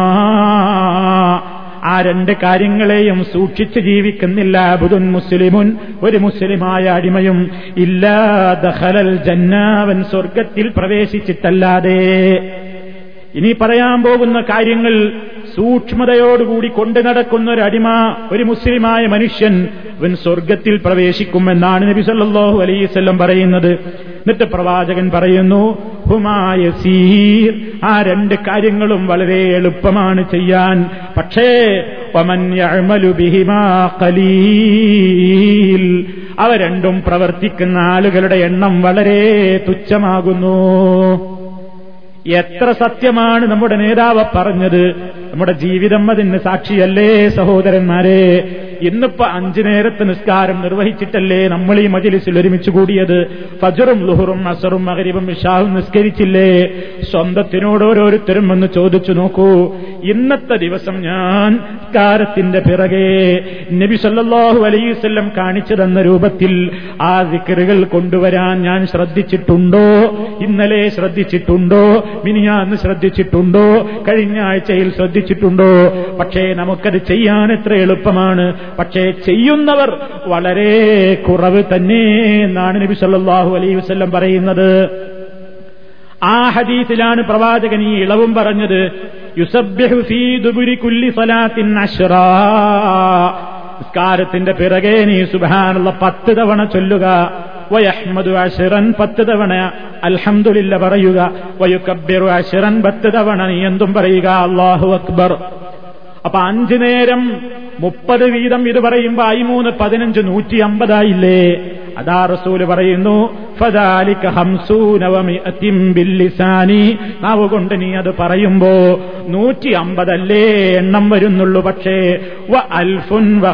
[SPEAKER 1] ആ രണ്ട് കാര്യങ്ങളെയും സൂക്ഷിച്ച് ജീവിക്കുന്നില്ല ബുധുൻ മുസ്ലിമുൻ ഒരു മുസ്ലിമായ അടിമയും ഇല്ലാ ദഹലൽ ജന്നാവൻ സ്വർഗത്തിൽ പ്രവേശിച്ചിട്ടല്ലാതെ. ഇനി പറയാൻ പോകുന്ന കാര്യങ്ങൾ സൂക്ഷ്മതയോടുകൂടി കൊണ്ടു നടക്കുന്ന ഒരു അടിമ ഒരു മുസ്ലിമായ മനുഷ്യൻ അവൻ സ്വർഗത്തിൽ പ്രവേശിക്കുമെന്നാണ് നബി സല്ലാഹു അലൈസ്വല്ലം പറയുന്നത്. എന്നിട്ട് പ്രവാചകൻ പറയുന്നു ഹുമായ സീർ ആ രണ്ട് കാര്യങ്ങളും വളരെ എളുപ്പമാണ് ചെയ്യാൻ. പക്ഷേ അവ രണ്ടും പ്രവർത്തിക്കുന്ന ആളുകളുടെ എണ്ണം വളരെ തുച്ഛമാകുന്നു. എത്ര സത്യമാണ് നമ്മുടെ നേതാവ് പറഞ്ഞത്? നമ്മുടെ ജീവിതം അതിന് സാക്ഷിയല്ലേ സഹോദരന്മാരെ? ഇന്നിപ്പോ അഞ്ചു നേരത്തെ നിസ്കാരം നിർവഹിച്ചിട്ടല്ലേ നമ്മൾ ഈ മജിലിസിൽ ഒരുമിച്ച് കൂടിയത്? ഫജറും ലുഹറും അസറും മകരിബും ഇഷാവും നിസ്കരിച്ചില്ലേ? സ്വന്തത്തിനോട് ഓരോരുത്തരും ഒന്ന് ചോദിച്ചു നോക്കൂ. ഇന്നത്തെ ദിവസം ഞാൻ നിസ്കാരത്തിന്റെ പിറകെ നബി സല്ലാഹു അലൈസ്വല്ലം കാണിച്ചു തന്ന രൂപത്തിൽ ആ ദിക്കറുകൾ കൊണ്ടുവരാൻ ഞാൻ ശ്രദ്ധിച്ചിട്ടുണ്ടോ? ഇന്നലെ ശ്രദ്ധിച്ചിട്ടുണ്ടോ? മിനിയാന്ന് ശ്രദ്ധിച്ചിട്ടുണ്ടോ? കഴിഞ്ഞ ആഴ്ചയിൽ ശ്രദ്ധിച്ചിട്ടുണ്ടോ? പക്ഷേ നമുക്കത് ചെയ്യാൻ എത്ര എളുപ്പമാണ്. പക്ഷേ ചെയ്യുന്നവർ വളരെ കുറവ് തന്നെ എന്നാണ് നബി സല്ലാഹു അലൈ വസ്ല്ലം പറയുന്നത്. ആ ഹദീസിലാണ് പ്രവാചകൻ ഈ ഇളവും പറഞ്ഞത്. ഫീ കുല്ലി നിസ്കാരത്തിന്റെ പിറകെ നീ സുബാനുള്ള പത്ത് തവണ ചൊല്ലുക. വയഹ്മദു അഷിറൻ പത്ത് തവണ അൽഹംദുലില്ല പറയുക. വയുക്കബ്ബിറു അഷിറൻ പത്ത് തവണ നീ എന്തും പറയുക. അള്ളാഹു അക്ബർ. അപ്പൊ അഞ്ചു നേരം മുപ്പത് വീതം ഇത് പറയുമ്പോ അയിമൂന്ന് പതിനഞ്ച് നൂറ്റി അമ്പതായില്ലേ അതാ റസൂൽ പറയുന്നു ഫദാലിക നാവ് കൊണ്ട് നീ അത് പറയുമ്പോ നൂറ്റി അമ്പതല്ലേ എണ്ണം വരുന്നുള്ളൂ. പക്ഷേ വ അൽഫുൻ വ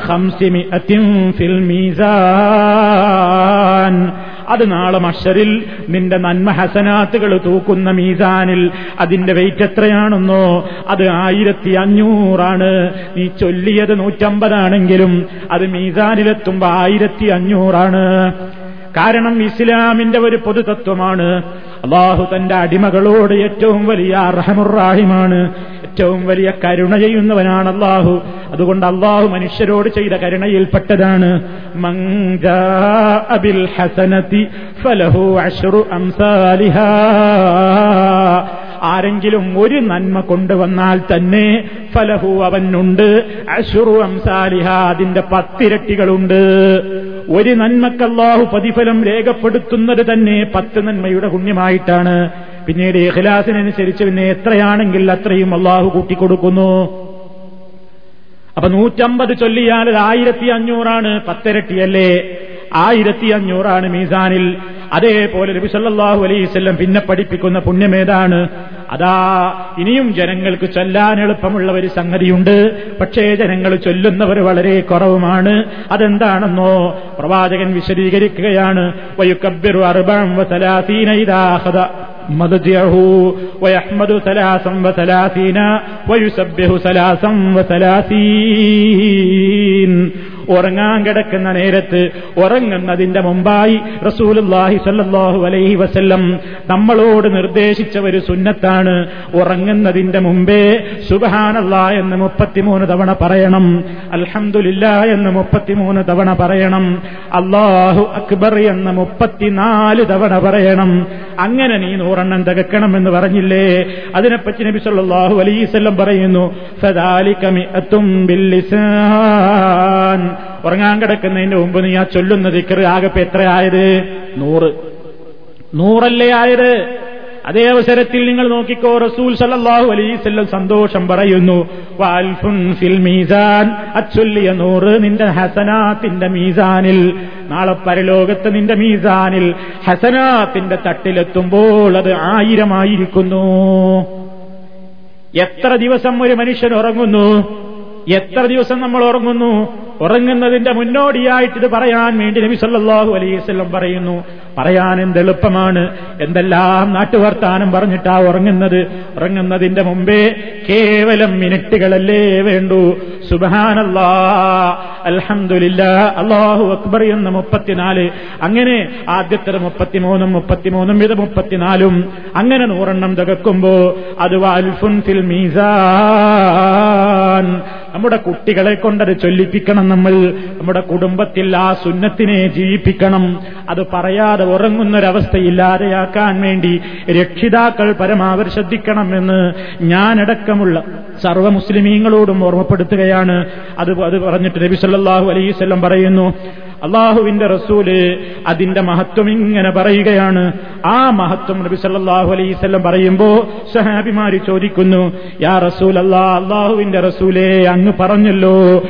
[SPEAKER 1] ഫിൽ മീസാൻ. അത് നാളെ മഷറിൽ നിന്റെ നന്മ ഹസനാത്തുകൾ തൂക്കുന്ന മീസാനിൽ. അതിന്റെ വെയിറ്റ് എത്രയാണെന്നോ അത് ആയിരത്തി അഞ്ഞൂറാണ് നീ ചൊല്ലിയത് നൂറ്റമ്പതാണെങ്കിലും അത് മീസാനിലെത്തുമ്പോ ആയിരത്തി അഞ്ഞൂറാണ് കാരണം ഇസ്ലാമിന്റെ ഒരു പൊതുതത്വമാണ് അള്ളാഹു തന്റെ അടിമകളോട് ഏറ്റവും വലിയ അർഹമുറാഹിമാണ് ഏറ്റവും വലിയ കരുണ ചെയ്യുന്നവനാണ് അള്ളാഹു. അതുകൊണ്ട് അള്ളാഹു മനുഷ്യരോട് ചെയ്ത കരുണയിൽപ്പെട്ടതാണ്. അബിൽ ആരെങ്കിലും ഒരു നന്മ കൊണ്ടുവന്നാൽ തന്നെ ഫലഹു അവനുണ്ട്. അഷുറു അംസാലിഹ അതിന്റെ പത്തിരട്ടികളുണ്ട്. ഒരു നന്മക്കല്ലാഹു പ്രതിഫലം രേഖപ്പെടുത്തുന്നത് തന്നെ പത്ത് നന്മയുടെ പുണ്യമായിട്ടാണ്. പിന്നീട് ഇഖ്ലാസിനനുസരിച്ച് പിന്നെ എത്രയാണെങ്കിൽ അത്രയും അള്ളാഹു കൂട്ടിക്കൊടുക്കുന്നു. അപ്പൊ നൂറ്റമ്പത് ചൊല്ലിയാൽ അത് ആയിരത്തി അഞ്ഞൂറാണ് പത്തിരട്ടിയല്ലേ? ആയിരത്തി അഞ്ഞൂറാണ് മീസാനിൽ. അതേപോലെ നബി സല്ലല്ലാഹു അലൈവല്ലം പിന്നെ പഠിപ്പിക്കുന്ന പുണ്യമേതാണ് അതാ ഇനിയും ജനങ്ങൾക്ക് ചൊല്ലാൻ എളുപ്പമുള്ള ഒരു സംഗതിയുണ്ട് പക്ഷേ ജനങ്ങൾ ചൊല്ലുന്നവർ വളരെ കുറവുമാണ് അതെന്താണെന്നോ പ്രവാചകൻ വിശദീകരിക്കുകയാണ് വയുക്കബ്ബിറു അർബം വസലാസീന ഇദാഹദ مضجعه ويحمد ثلاثا وثلاثين ويسبح ثلاثا وثلاثين ഉറങ്ങാൻ കിടക്കുന്ന നേരത്ത് ഉറങ്ങുന്നതിന്റെ മുമ്പായി റസൂലുല്ലാഹി സല്ലാഹു അലൈഹി വസല്ലം നമ്മളോട് നിർദ്ദേശിച്ച ഒരു സുന്നത്താണ് ഉറങ്ങുന്നതിന്റെ മുമ്പേ സുബഹാനല്ല എന്ന് മുപ്പത്തിമൂന്ന് തവണ പറയണം അൽഹംദുലില്ല എന്ന് മുപ്പത്തിമൂന്ന് തവണ പറയണം അള്ളാഹു അക്ബർ എന്ന് മുപ്പത്തിനാല് തവണ പറയണം. അങ്ങനെ നീ നൂറെണ്ണം തകക്കണം എന്ന് പറഞ്ഞില്ലേ? അതിനെപ്പറ്റി നബി സല്ലാഹു വസല്ലം പറയുന്നു സദാലിക്കമി അത്തും ബില്ലിസാൻ ഉറങ്ങാൻ കിടക്കുന്നതിന്റെ മുമ്പ് നീ ആ ചൊല്ലുന്ന ദിക്കറ് ആകെ എത്രയായത് നൂറ്. നൂറല്ലേ ആയത്? അതേ അവസരത്തിൽ നിങ്ങൾ നോക്കിക്കോ റസൂൽ സല്ലാഹു അലൈഹിസ്സല്ലം സന്തോഷം പറയുന്നു. ഫിൽ മീസാൻ അച്ചൊല്ലിയ നൂറ് നിന്റെ ഹസനാത്തിന്റെ മീസാനിൽ. നാളെ പരലോകത്ത് നിന്റെ മീസാനിൽ ഹസനാത്തിന്റെ തട്ടിലെത്തുമ്പോൾ അത് ആയിരമായിരിക്കുന്നു. എത്ര ദിവസം ഒരു മനുഷ്യൻ ഉറങ്ങുന്നു? എത്ര ദിവസം നമ്മൾ ഉറങ്ങുന്നു? ഉറങ്ങുന്നതിന്റെ മുന്നോടിയായിട്ട് ഇത് പറയാൻ വേണ്ടി നബി സല്ലാഹു അലൈഹി വസല്ലം പറയുന്നു. പറയാൻ എന്ത് എളുപ്പമാണ്? എന്തെല്ലാം നാട്ടുവർത്താനം പറഞ്ഞിട്ടാ ഉറങ്ങുന്നത്? ഉറങ്ങുന്നതിന്റെ മുമ്പേ കേവലം മിനിറ്റുകളല്ലേ വേണ്ടൂ. സുബാനല്ലാ അലഹമില്ല അള്ളാഹു അക്ബർ എന്ന മുപ്പത്തിനാല്. അങ്ങനെ ആദ്യത്തെ മുപ്പത്തിമൂന്നും മുപ്പത്തിമൂന്നും ഇത് മുപ്പത്തിനാലും. അങ്ങനെ നൂറെണ്ണം തകക്കുമ്പോ അത് വാൽഫുൻ ഫിൽ മീസാൻ. നമ്മുടെ കുട്ടികളെ കൊണ്ടത് ചൊല്ലിപ്പിക്കണം നമ്മൾ. നമ്മുടെ കുടുംബത്തിൽ ആ സുന്നത്തിനെ ജീവിപ്പിക്കണം. അത് പറയാതെ ഉറങ്ങുന്നൊരവസ്ഥയില്ലാതെയാക്കാൻ വേണ്ടി രക്ഷിതാക്കൾ പരമാവധി ശ്രദ്ധിക്കണമെന്ന് ഞാനടക്കമുള്ള സർവ മുസ്ലിമീങ്ങളോടും ഓർമ്മപ്പെടുത്തുകയാണ്. അത് അത് പറഞ്ഞിട്ട് നബി സല്ലല്ലാഹു അലൈഹി വസല്ലം പറയുന്നു അള്ളാഹുവിന്റെ റസൂൽ അതിന്റെ മഹത്വം ഇങ്ങനെ പറയുകയാണ്. ആ മഹത്വം നബി സല്ലാഹു അലൈസ്വല്ലം പറയുമ്പോ സഹാബിമാര് ചോദിക്കുന്നു യാ റസൂൽ അല്ലാ അള്ളാഹുവിന്റെ റസൂലേ അങ്ങ് പറഞ്ഞല്ലോ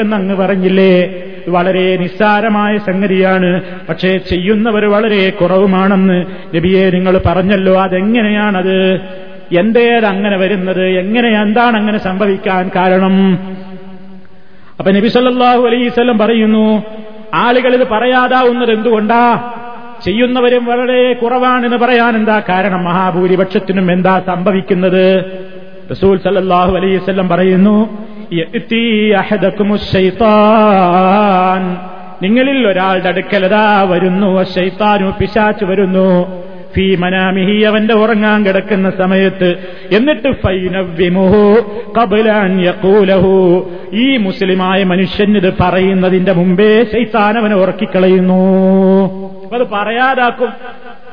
[SPEAKER 1] എന്ന് അങ്ങ് പറഞ്ഞില്ലേ? വളരെ നിസ്സാരമായ സംഗതിയാണ്. പക്ഷേ ചെയ്യുന്നവർ വളരെ കുറവുമാണെന്ന് നബിയെ നിങ്ങൾ പറഞ്ഞല്ലോ. അതെങ്ങനെയാണത്? എന്തേത് അങ്ങനെ വരുന്നത്? എങ്ങനെ എന്താണ് അങ്ങനെ സംഭവിക്കാൻ കാരണം? അപ്പൊ നബി സല്ലാഹു അലൈസ്വല്ലം പറയുന്നു ആളുകൾ ഇത് പറയാതാവുന്നത് എന്തുകൊണ്ടാ? ചെയ്യുന്നവരും വളരെ കുറവാണെന്ന് പറയാൻ എന്താ കാരണം? മഹാഭൂരിപക്ഷത്തിനും എന്താ സംഭവിക്കുന്നത്? റസൂൽ സല്ലാഹു വസല്ലം പറയുന്നു നിങ്ങളിൽ ഒരാളുടെ അടുക്കലതാ വരുന്നു. ശൈത്താനു പിശാച്ചു വരുന്നു. ഫീ മനാമിഹി അവന്റെ ഉറങ്ങാൻ കിടക്കുന്ന സമയത്ത്. എന്നിട്ട് യഖൂലഹു. ഈ മുസ്ലിമായ മനുഷ്യൻ ഇത് പറയുന്നതിന്റെ മുമ്പേ ശൈത്താനവനെ ഉറക്കിക്കളയുന്നു. അത് പറയാതാക്കും.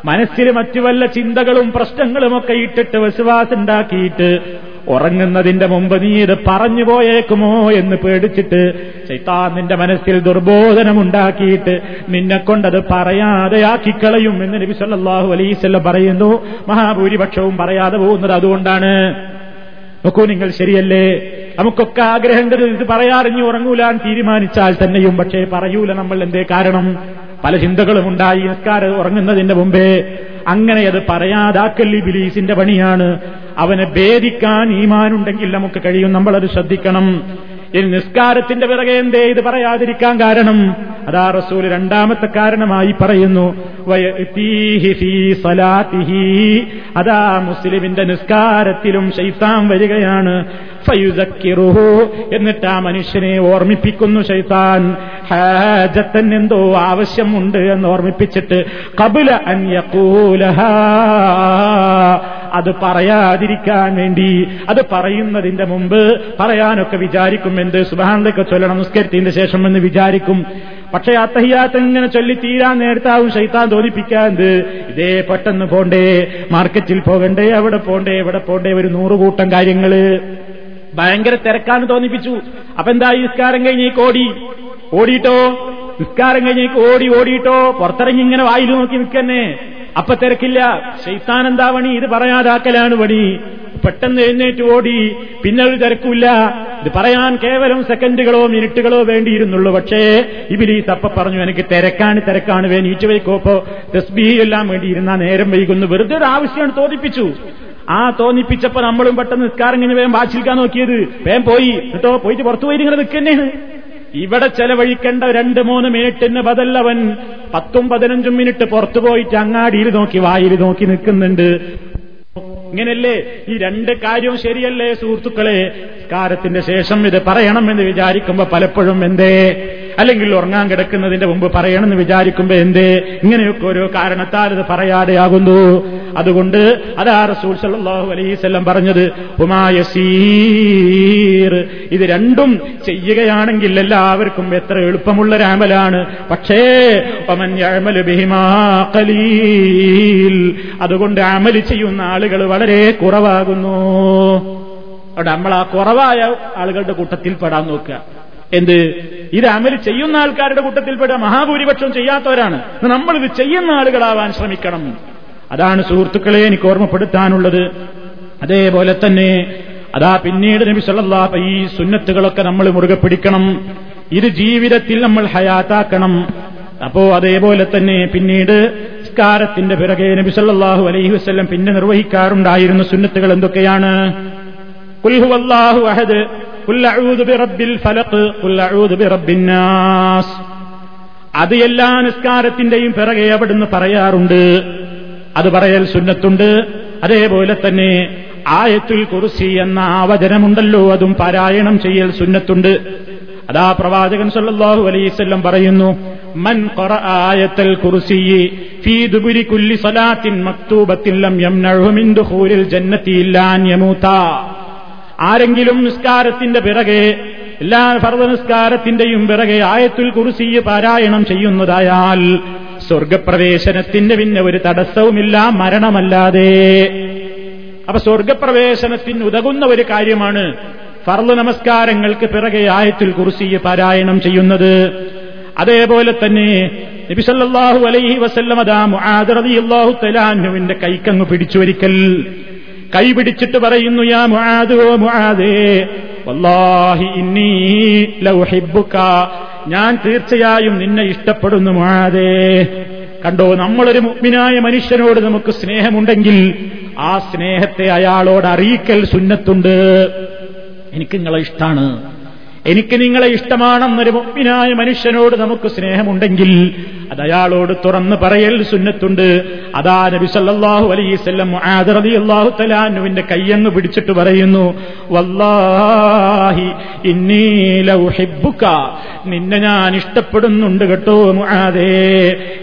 [SPEAKER 1] മനസ്സിൽ മറ്റു വല്ല ചിന്തകളും പ്രശ്നങ്ങളുമൊക്കെ ഇട്ടിട്ട് വിശ്വാസുണ്ടാക്കിയിട്ട് ഉറങ്ങുന്നതിന്റെ മുമ്പ് നീ ഇത് പറഞ്ഞു പോയേക്കുമോ എന്ന് പേടിച്ചിട്ട് ചൈത്താൻ നിന്റെ മനസ്സിൽ ദുർബോധനമുണ്ടാക്കിയിട്ട് നിന്നെ കൊണ്ടത് പറയാതെ ആക്കിക്കളയും എന്ന് നബി സല്ലല്ലാഹു അലൈസല്ല പറയുന്നു. മഹാഭൂരിപക്ഷവും പറയാതെ പോകുന്നത് അതുകൊണ്ടാണ്. നോക്കൂ നിങ്ങൾ ശരിയല്ലേ? നമുക്കൊക്കെ ആഗ്രഹം ഇത് പറയാറിഞ്ഞു ഉറങ്ങൂലാൻ തീരുമാനിച്ചാൽ തന്നെയും. പക്ഷേ പറയൂല നമ്മൾ എന്തേ കാരണം? പല ചിന്തകളും ഉണ്ടായി. നിസ്കാരം ഉറങ്ങുന്നതിന്റെ മുമ്പേ അങ്ങനെ അത് പറയാതാക്കൽ ബിലീസിന്റെ പണിയാണ്. അവനെ ഭേദിക്കാൻ ഈമാനുണ്ടെങ്കിൽ നമുക്ക് കഴിയും. നമ്മളത് ശ്രദ്ധിക്കണം. ഇനി നിസ്കാരത്തിന്റെ പിറകെ എന്തേ ഇത് പറയാതിരിക്കാൻ കാരണം? അതാ റസൂൽ രണ്ടാമത്തെ കാരണമായി പറയുന്നു. അതാ മുസ്ലിമിന്റെ നിസ്കാരത്തിലും ശൈത്താൻ വരികയാണ്. എന്നിട്ട് ആ മനുഷ്യനെ ഓർമ്മിപ്പിക്കുന്നു ശൈത്താൻ. ഹാജത്തൻ എന്തോ ആവശ്യമുണ്ട് എന്ന് ഓർമ്മിപ്പിച്ചിട്ട് കബുല അൻ യഖൂലഹാ. അത് പറയാതിരിക്കാൻ വേണ്ടി അത് പറയുന്നതിന്റെ മുമ്പ് പറയാനൊക്കെ വിചാരിക്കും എന്ത്? സുബാനൊക്കെ ചൊല്ലണം നിസ്കരിച്ചതിന്റെ ശേഷം എന്ന് വിചാരിക്കും. പക്ഷെ അത്തഹിയാത്ത് ഇങ്ങനെ ചൊല്ലി തീരാൻ നേരത്താവും ശൈത്താൻ തോന്നിപ്പിക്കാൻ ഇതേ പെട്ടെന്ന് പോണ്ടേ മാർക്കറ്റിൽ പോകണ്ടേ അവിടെ പോണ്ടേ ഇവിടെ പോണ്ടേ ഒരു നൂറുകൂട്ടം കാര്യങ്ങൾ. ഭയങ്കര തിരക്കാണ് തോന്നിപ്പിച്ചു. അപ്പൊ എന്താ ഈ നിസ്കാരം കഴിഞ്ഞേക്ക് ഓടി ഓടിയിട്ടോ? നിസ്കാരം കഴിഞ്ഞേക്ക് ഓടി ഓടിയിട്ടോ? പുറത്തിറങ്ങി ഇങ്ങനെ വായിൽ നോക്കി നിൽക്കന്നെ. അപ്പൊ തിരക്കില്ല. ശൈത്താൻ എന്താ പണി? ഇത് പറയാതാക്കലാണ് പണി. പെട്ടെന്ന് എഴുന്നേറ്റ് ഓടി. പിന്നെ ഒരു തിരക്കില്ല ഇത് പറയാൻ കേവലം സെക്കൻഡുകളോ മിനിറ്റുകളോ വേണ്ടിയിരുന്നുള്ളൂ. പക്ഷേ ഇബിലീസ് അപ്പ പറഞ്ഞു എനിക്ക് തിരക്കാണ് തിരക്കാണ്. വേ നീറ്റ് വയ്ക്കോപ്പോ തസ്ബിയെല്ലാം വേണ്ടിയിരുന്ന നേരം വൈകുന്നു. വെറുതെ ഒരു ആവശ്യമാണ് തോന്നിപ്പിച്ചു. ആ തോന്നിപ്പിച്ചപ്പോ നമ്മളും പെട്ടെന്ന് നിസ്കാരം കഴിഞ്ഞ് വേഗം വാച്ചിരിക്കാൻ നോക്കിയത്. വേഗം പോയി. കേട്ടോ പോയിട്ട് പുറത്തു പോയി ഇങ്ങനെ നിൽക്കുന്നേന്ന് ഇവിടെ ചെലവഴിക്കേണ്ട രണ്ട് മൂന്ന് മിനിറ്റിന് ബദല്ലവൻ പത്തും പതിനഞ്ചും മിനിറ്റ് പുറത്തു പോയിട്ട് അങ്ങാടിയിൽ നോക്കി വായിൽ നോക്കി നിൽക്കുന്നുണ്ട്. ഇങ്ങനല്ലേ? ഈ രണ്ട് കാര്യവും ശരിയല്ലേ സുഹൃത്തുക്കളെ? കാരത്തിന്റെ ശേഷം ഇത് പറയണമെന്ന് വിചാരിക്കുമ്പോ പലപ്പോഴും എന്തേ? അല്ലെങ്കിൽ ഉറങ്ങാൻ കിടക്കുന്നതിന്റെ മുമ്പ് പറയണമെന്ന് വിചാരിക്കുമ്പോ എന്തേ? ഇങ്ങനെയൊക്കെ ഓരോ കാരണത്താൽ ഇത് പറയാതെയാകുന്നു അതുകൊണ്ട് അതാ റസൂൽ സല്ലാഹു അലൈഹി വസല്ലം പറഞ്ഞത് ഇത് രണ്ടും ചെയ്യുകയാണെങ്കിൽ എല്ലാവർക്കും എത്ര എളുപ്പമുള്ള രാമലാണ് പക്ഷേ അതുകൊണ്ട് അമൽ ചെയ്യുന്ന ആളുകൾ വളരെ കുറവാകുന്നു. അവിടെ നമ്മൾ ആ കുറവായ ആളുകളുടെ കൂട്ടത്തിൽ പെടാൻ നോക്കുക. എന്ത്? ഇത് അമൽ ചെയ്യുന്ന ആൾക്കാരുടെ കൂട്ടത്തിൽപ്പെടുക മഹാഭൂരിപക്ഷം ചെയ്യാത്തവരാണ്. നമ്മൾ ഇത് ചെയ്യുന്ന ആളുകളാവാൻ ശ്രമിക്കണം. അതാണ് സുഹൃത്തുക്കളെ എനിക്ക് ഓർമ്മപ്പെടുത്താനുള്ളത്. അതേപോലെ തന്നെ അതാ പിന്നീട് നബി സല്ലാപ്പ ഈ സുന്നത്തുകളൊക്കെ നമ്മൾ മുറുകെ പിടിക്കണം. ഇത് ജീവിതത്തിൽ നമ്മൾ ഹയാത്താക്കണം. അപ്പോ അതേപോലെ തന്നെ പിന്നീട് സ്കാരത്തിന്റെ പിറകെ നബി സല്ലാഹു അലൈഹി വസ്ല്ലം പിന്നെ നിർവഹിക്കാറുണ്ടായിരുന്ന സുന്നത്തുകൾ എന്തൊക്കെയാണ്? അഹദ് അത് എല്ലാ നിസ്കാരത്തിന്റെയും പിറകെ അവിടുന്ന് പറയാറുണ്ട്. അത് പറയൽ സുന്നത്തുണ്ട്. അതേപോലെ തന്നെ ആയത്തുൽ കുറിസി എന്ന ആവചനമുണ്ടല്ലോ. അതും പാരായണം ചെയ്യൽ സുന്നത്തുണ്ട്. അതാ പ്രവാചകൻ സല്ലാഹു അലൈസ്വല്ലം പറയുന്നു മൻ ആയത്തൽ കുർസി ഫീ കുല്ലി സലാത്തിൻ മക്തൂബത്തില്ലം യംനഉഹു മിൻ ദുഖൂലിൽ ജന്നത്തി ഇല്ലാ അൻ യമൂത. ആരെങ്കിലും നിസ്കാരത്തിന്റെ പിറകെ എല്ലാ ഫർദ നിസ്കാരത്തിന്റെയും പിറകെ ആയത്തുൽ കുറിസി പാരായണം ചെയ്യുന്നതായാൽ സ്വർഗപ്രവേശനത്തിന്റെ പിന്നെ ഒരു തടസ്സവുമില്ല മരണമല്ലാതെ. അപ്പൊ സ്വർഗപ്രവേശനത്തിന് ഉതകുന്ന ഒരു കാര്യമാണ് ഫർൾ നമസ്കാരങ്ങൾക്ക് പിറകെ ആയത്തിൽ കുറിച്ച് പാരായണം ചെയ്യുന്നത്. അതേപോലെ തന്നെ നബിസല്ലാഹു അലൈഹി വസല്ലം അതാ മുആദറിയാഹു തലാഹുവിന്റെ കൈക്കങ്ങ് പിടിച്ചു ഒരിക്കൽ കൈ പിടിച്ചിട്ട് പറയുന്നു യാ മുആദോ മുആദേ വല്ലാഹി ഇന്നീ ലൗഹിബുക്ക ഞാൻ തീർച്ചയായും നിന്നെ ഇഷ്ടപ്പെടുന്നു മുആദേ. കണ്ടോ നമ്മളൊരു മുഗ്മിനായ മനുഷ്യനോട് നമുക്ക് സ്നേഹമുണ്ടെങ്കിൽ ആ സ്നേഹത്തെ അയാളോട് അറിയിക്കൽ സുന്നത്തുണ്ട്. എനിക്ക് നിങ്ങളെ ഇഷ്ടമാണ് എനിക്ക് നിങ്ങളെ ഇഷ്ടമാണെന്നൊരു മുഗ്മിനായ മനുഷ്യനോട് നമുക്ക് സ്നേഹമുണ്ടെങ്കിൽ അത് അയാളോട് തുറന്ന് പറയൽ സുന്നത്തുണ്ട്. അതാ നബി സല്ലാഹു അലൈസ്വല്ലം ആദറലി അള്ളാഹു തലാനുവിന്റെ കയ്യങ്ങ് പിടിച്ചിട്ട് പറയുന്നു വല്ലാഹി നിന്നെ ഞാൻ ഇഷ്ടപ്പെടുന്നുണ്ട് കേട്ടോ മുആദേ.